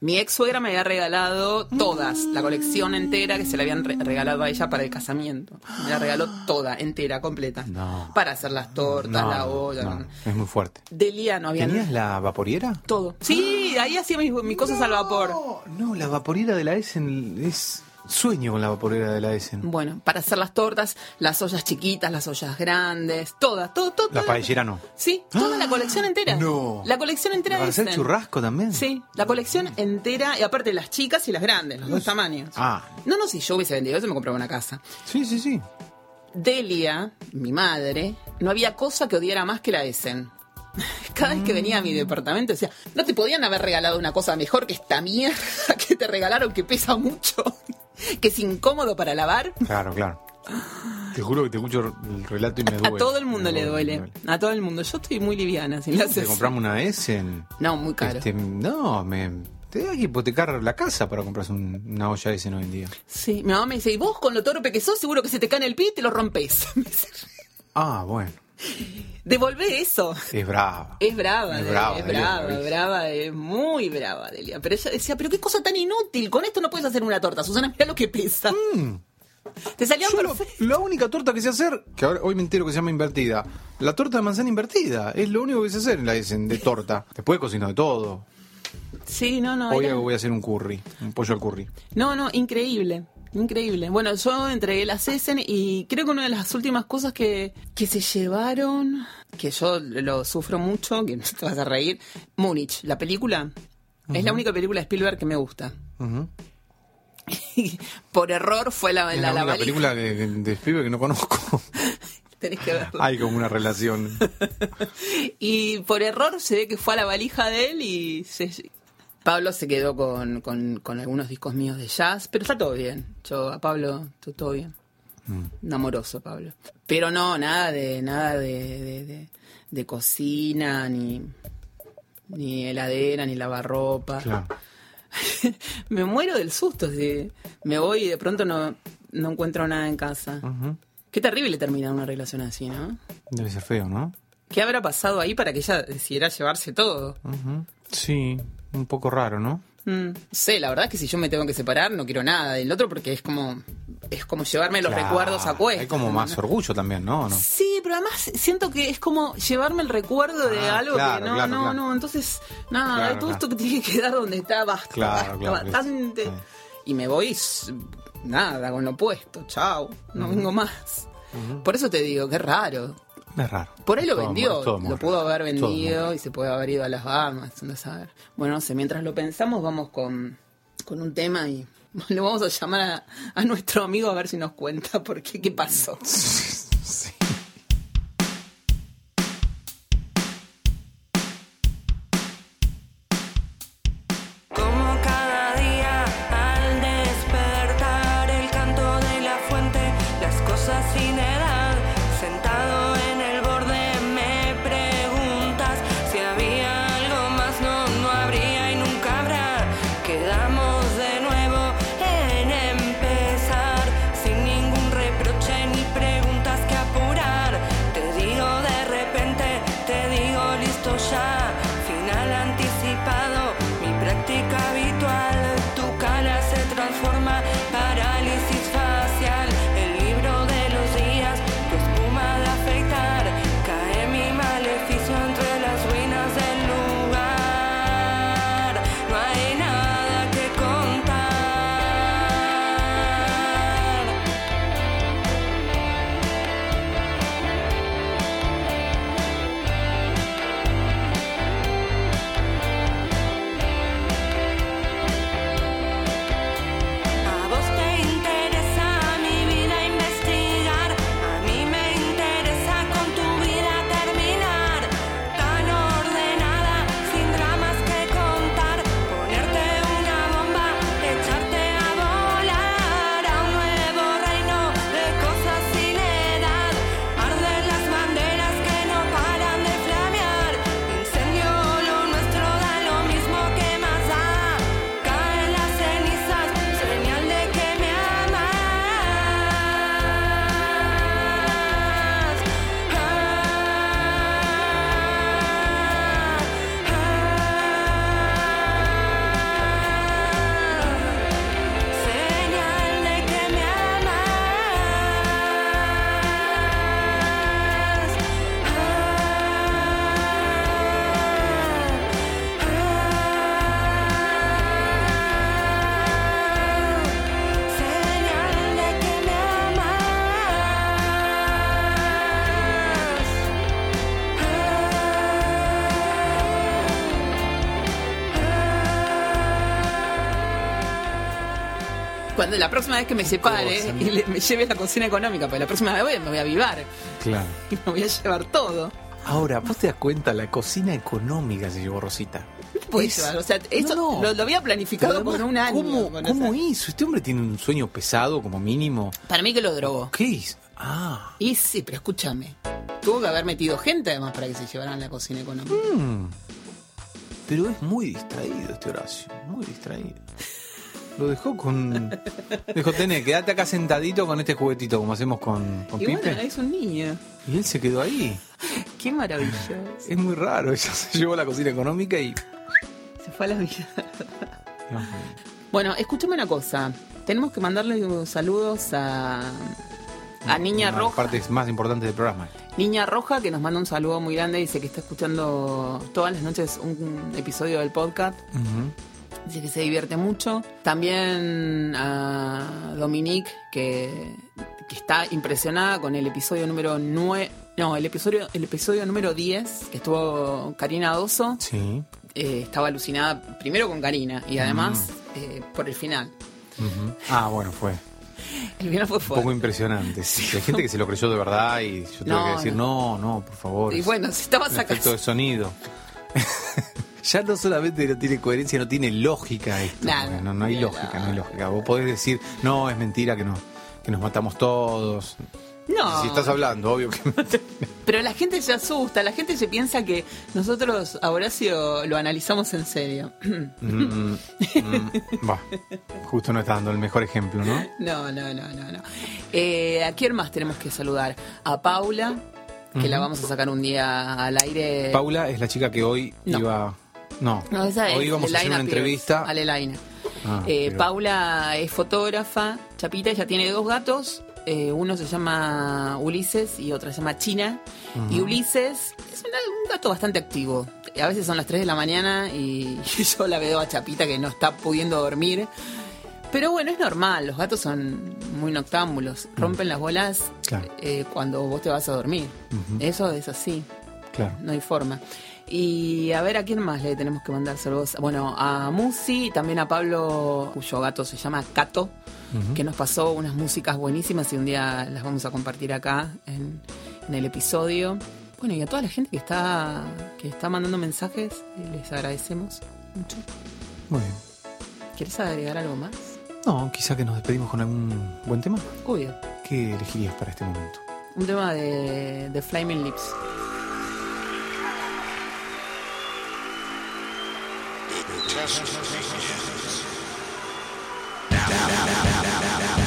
Mi ex suegra me había regalado todas, la colección entera que se le habían re- regalado a ella para el casamiento. Me la regaló toda, entera, completa. No. Para hacer las tortas, No, la olla. no, es muy fuerte. Delia no había ¿Tenías la vaporiera? todo. Sí, ahí hacía mis, mis cosas al vapor. No, no, la vaporiera de la Essen es sueño con la vaporiera de la Essen. Bueno, para hacer las tortas, las ollas chiquitas, las ollas grandes, todas, todo, todo. La paellera no. Sí, toda la colección entera. No. La colección entera ¿Para de hacer churrasco también? Sí, la colección entera, y aparte las chicas y las grandes, los dos tamaños. Ah, No, no, si yo hubiese vendido eso me compraba una casa. sí, sí, sí. Delia, mi madre, no había cosa que odiara más que la Essen. [LAUGHS] Cada vez que venía a mi departamento decía, no te podían haber regalado una cosa mejor que esta mierda [LAUGHS] que te regalaron que pesa mucho, [LAUGHS] que es incómodo para lavar. Claro, claro. Te juro que te escucho el relato y me A duele. todo el mundo le duele. A todo el mundo. Yo estoy muy liviana sin las Te compramos una S en... No, muy caro. Este, no, me... Te da que hipotecar la casa para comprarse un- una olla S hoy en día. Sí, mi mamá me dice, y vos con lo torpe que sos, seguro que se te cae en el pie y te lo rompes. [LAUGHS] Ah, bueno. Devolvé eso. Es brava. Es brava, Es Delia, brava, es brava, es brava, es muy brava, Delia. Pero ella decía, pero qué cosa tan inútil, con esto no puedes hacer una torta. Susana, mira lo que pesa. Te Mm. Yo lo- perfectas. la única torta que sé hacer, que ahora, hoy me entero que se llama invertida, la torta de manzana invertida. Es lo único que sé hacer la S de torta. Después cocino de todo. Sí, no, no. Hoy era- voy a hacer un curry, un pollo al curry. No, no, increíble. Increíble. Bueno, yo entregué las Essen y creo que una de las últimas cosas que, que se llevaron, que yo lo sufro mucho, que [LAUGHS] te vas a reír, Múnich, la película. Es la única película de Spielberg que me gusta. [LAUGHS] Por error fue la, la, la, la película de, de Spielberg que no conozco. [LAUGHS] Tenés que verla. Hay como una relación. Y por error se ve que fue a la valija de él y se- Pablo se quedó con, con- con algunos discos míos de jazz, pero está todo bien. Yo a Pablo, to- todo bien. Un amoroso Pablo. Pero no, nada de nada de, de, de- de cocina, ni, ni heladera, ni lavarropa. Claro. [LAUGHS] me muero del susto. si me voy y de pronto no, no encuentro nada en casa. Qué terrible terminar una relación así, ¿no? Debe ser feo, ¿no? ¿Qué habrá pasado ahí para que ella decidiera llevarse todo? Sí, un poco raro, ¿no? Mm, sé, la verdad es que si yo me tengo que separar no quiero nada del otro porque es como es como llevarme los Claro, recuerdos a cuestas. Hay como más orgullo también, ¿no? Sí, pero además siento que es como llevarme el recuerdo de Ah, algo claro, que no, claro, no, claro. no. Entonces, nada, todo claro. esto que tiene que quedar donde está, basta, Claro, basta, claro, bastante. sí. Y me voy, nada, con lo puesto, chao, no vengo más. Por eso te digo, qué raro. Es raro. Por ahí lo Todo vendió, muy lo pudo raro. haber vendido y se puede haber ido a las Bahamas, no saber. Bueno, no sé, mientras lo pensamos vamos con, con un tema y [LAUGHS] le vamos a llamar a, a nuestro amigo a ver si nos cuenta por qué, qué pasó. [LAUGHS] Sí. Cuando la próxima vez que me separe y le- me lleve la cocina económica, porque la próxima vez me voy a avivar Claro. y [LAUGHS] me voy a llevar todo. Ahora, vos te das cuenta, la cocina económica se llevó Rosita. Puede Es- llevar, o sea, esto No, no. Lo, lo había planificado además, un año. ¿Cómo, con cómo hizo? Este hombre tiene un sueño pesado como mínimo. Para mí que lo drogó. ¿Qué hizo? Ah. Y sí, pero escúchame. Tuvo que haber metido gente además para que se llevaran la cocina económica. Mm. Pero es muy distraído este Horacio, muy distraído. Lo dejó con. Dijo, Tené, quédate acá sentadito con este juguetito, como hacemos con, con y Pipe. bueno, es un niño. Y él se quedó ahí. Qué maravilloso. Es muy raro. Ella se llevó la cocina económica y. Se fue a la vida. Bueno, escúchame una cosa. Tenemos que mandarle saludos a, a Niña Una Roja. partes más importantes del programa. Niña Roja, que nos manda un saludo muy grande. Dice que está escuchando todas las noches un, un episodio del podcast. Ujú. Dice que se divierte mucho. También a Dominique, que, que está impresionada con el episodio número 9. No, el episodio, el episodio número 10, que estuvo Karina Doso. Sí. Eh, estaba alucinada primero con Karina y además eh, por el final. Ah, bueno, fue. El final fue Un fuerte. poco impresionante. sí. Hay gente que se lo creyó de verdad y yo tuve No, que decir, no, no, por favor. Y bueno, si estaba un sacando. efecto de sonido. [LAUGHS] ya no solamente no tiene coherencia, no tiene lógica esto. Nada, no, no hay mira. lógica, no hay lógica. Vos podés decir, no, es mentira que no, que nos matamos todos. No. Si estás hablando, obvio que [LAUGHS] Pero la gente se asusta, la gente se piensa que nosotros a Horacio lo analizamos en serio. Mm, mm, mm, Va, justo no estás dando el mejor ejemplo, ¿no? No, no, no, no, no. Eh, ¿A quién más tenemos que saludar? A Paula, que la vamos a sacar un día al aire. Paula es la chica que hoy No. iba. No, No, esa es hoy íbamos a hacer una entrevista. Alelaina. Ah, Eh, pero- Paula es fotógrafa, chapita, ella tiene dos gatos. eh, uno se llama Ulises y otra se llama China. Y Ulises es una- un gato bastante activo. A veces son las 3 de la mañana [LAUGHS] y yo la veo a Chapita que no está pudiendo dormir. Pero bueno, es normal, los gatos son muy noctámbulos. Rompen las bolas Claro. eh, cuando vos te vas a dormir. Eso es así Claro. no hay forma. Y a ver a quién más le tenemos que mandar saludos. Bueno, a Musi y también a Pablo, cuyo gato se llama Cato, que nos pasó unas músicas buenísimas y un día las vamos a compartir acá en, en el episodio. Bueno, y a toda la gente que está, que está mandando mensajes, les agradecemos mucho. Muy bien. ¿Quieres agregar algo más? No, quizá que nos despedimos con algún buen tema. Obvio. ¿Qué elegirías para este momento? Un tema de, de Flaming Lips. just begins. Now, now, now, now, now, now.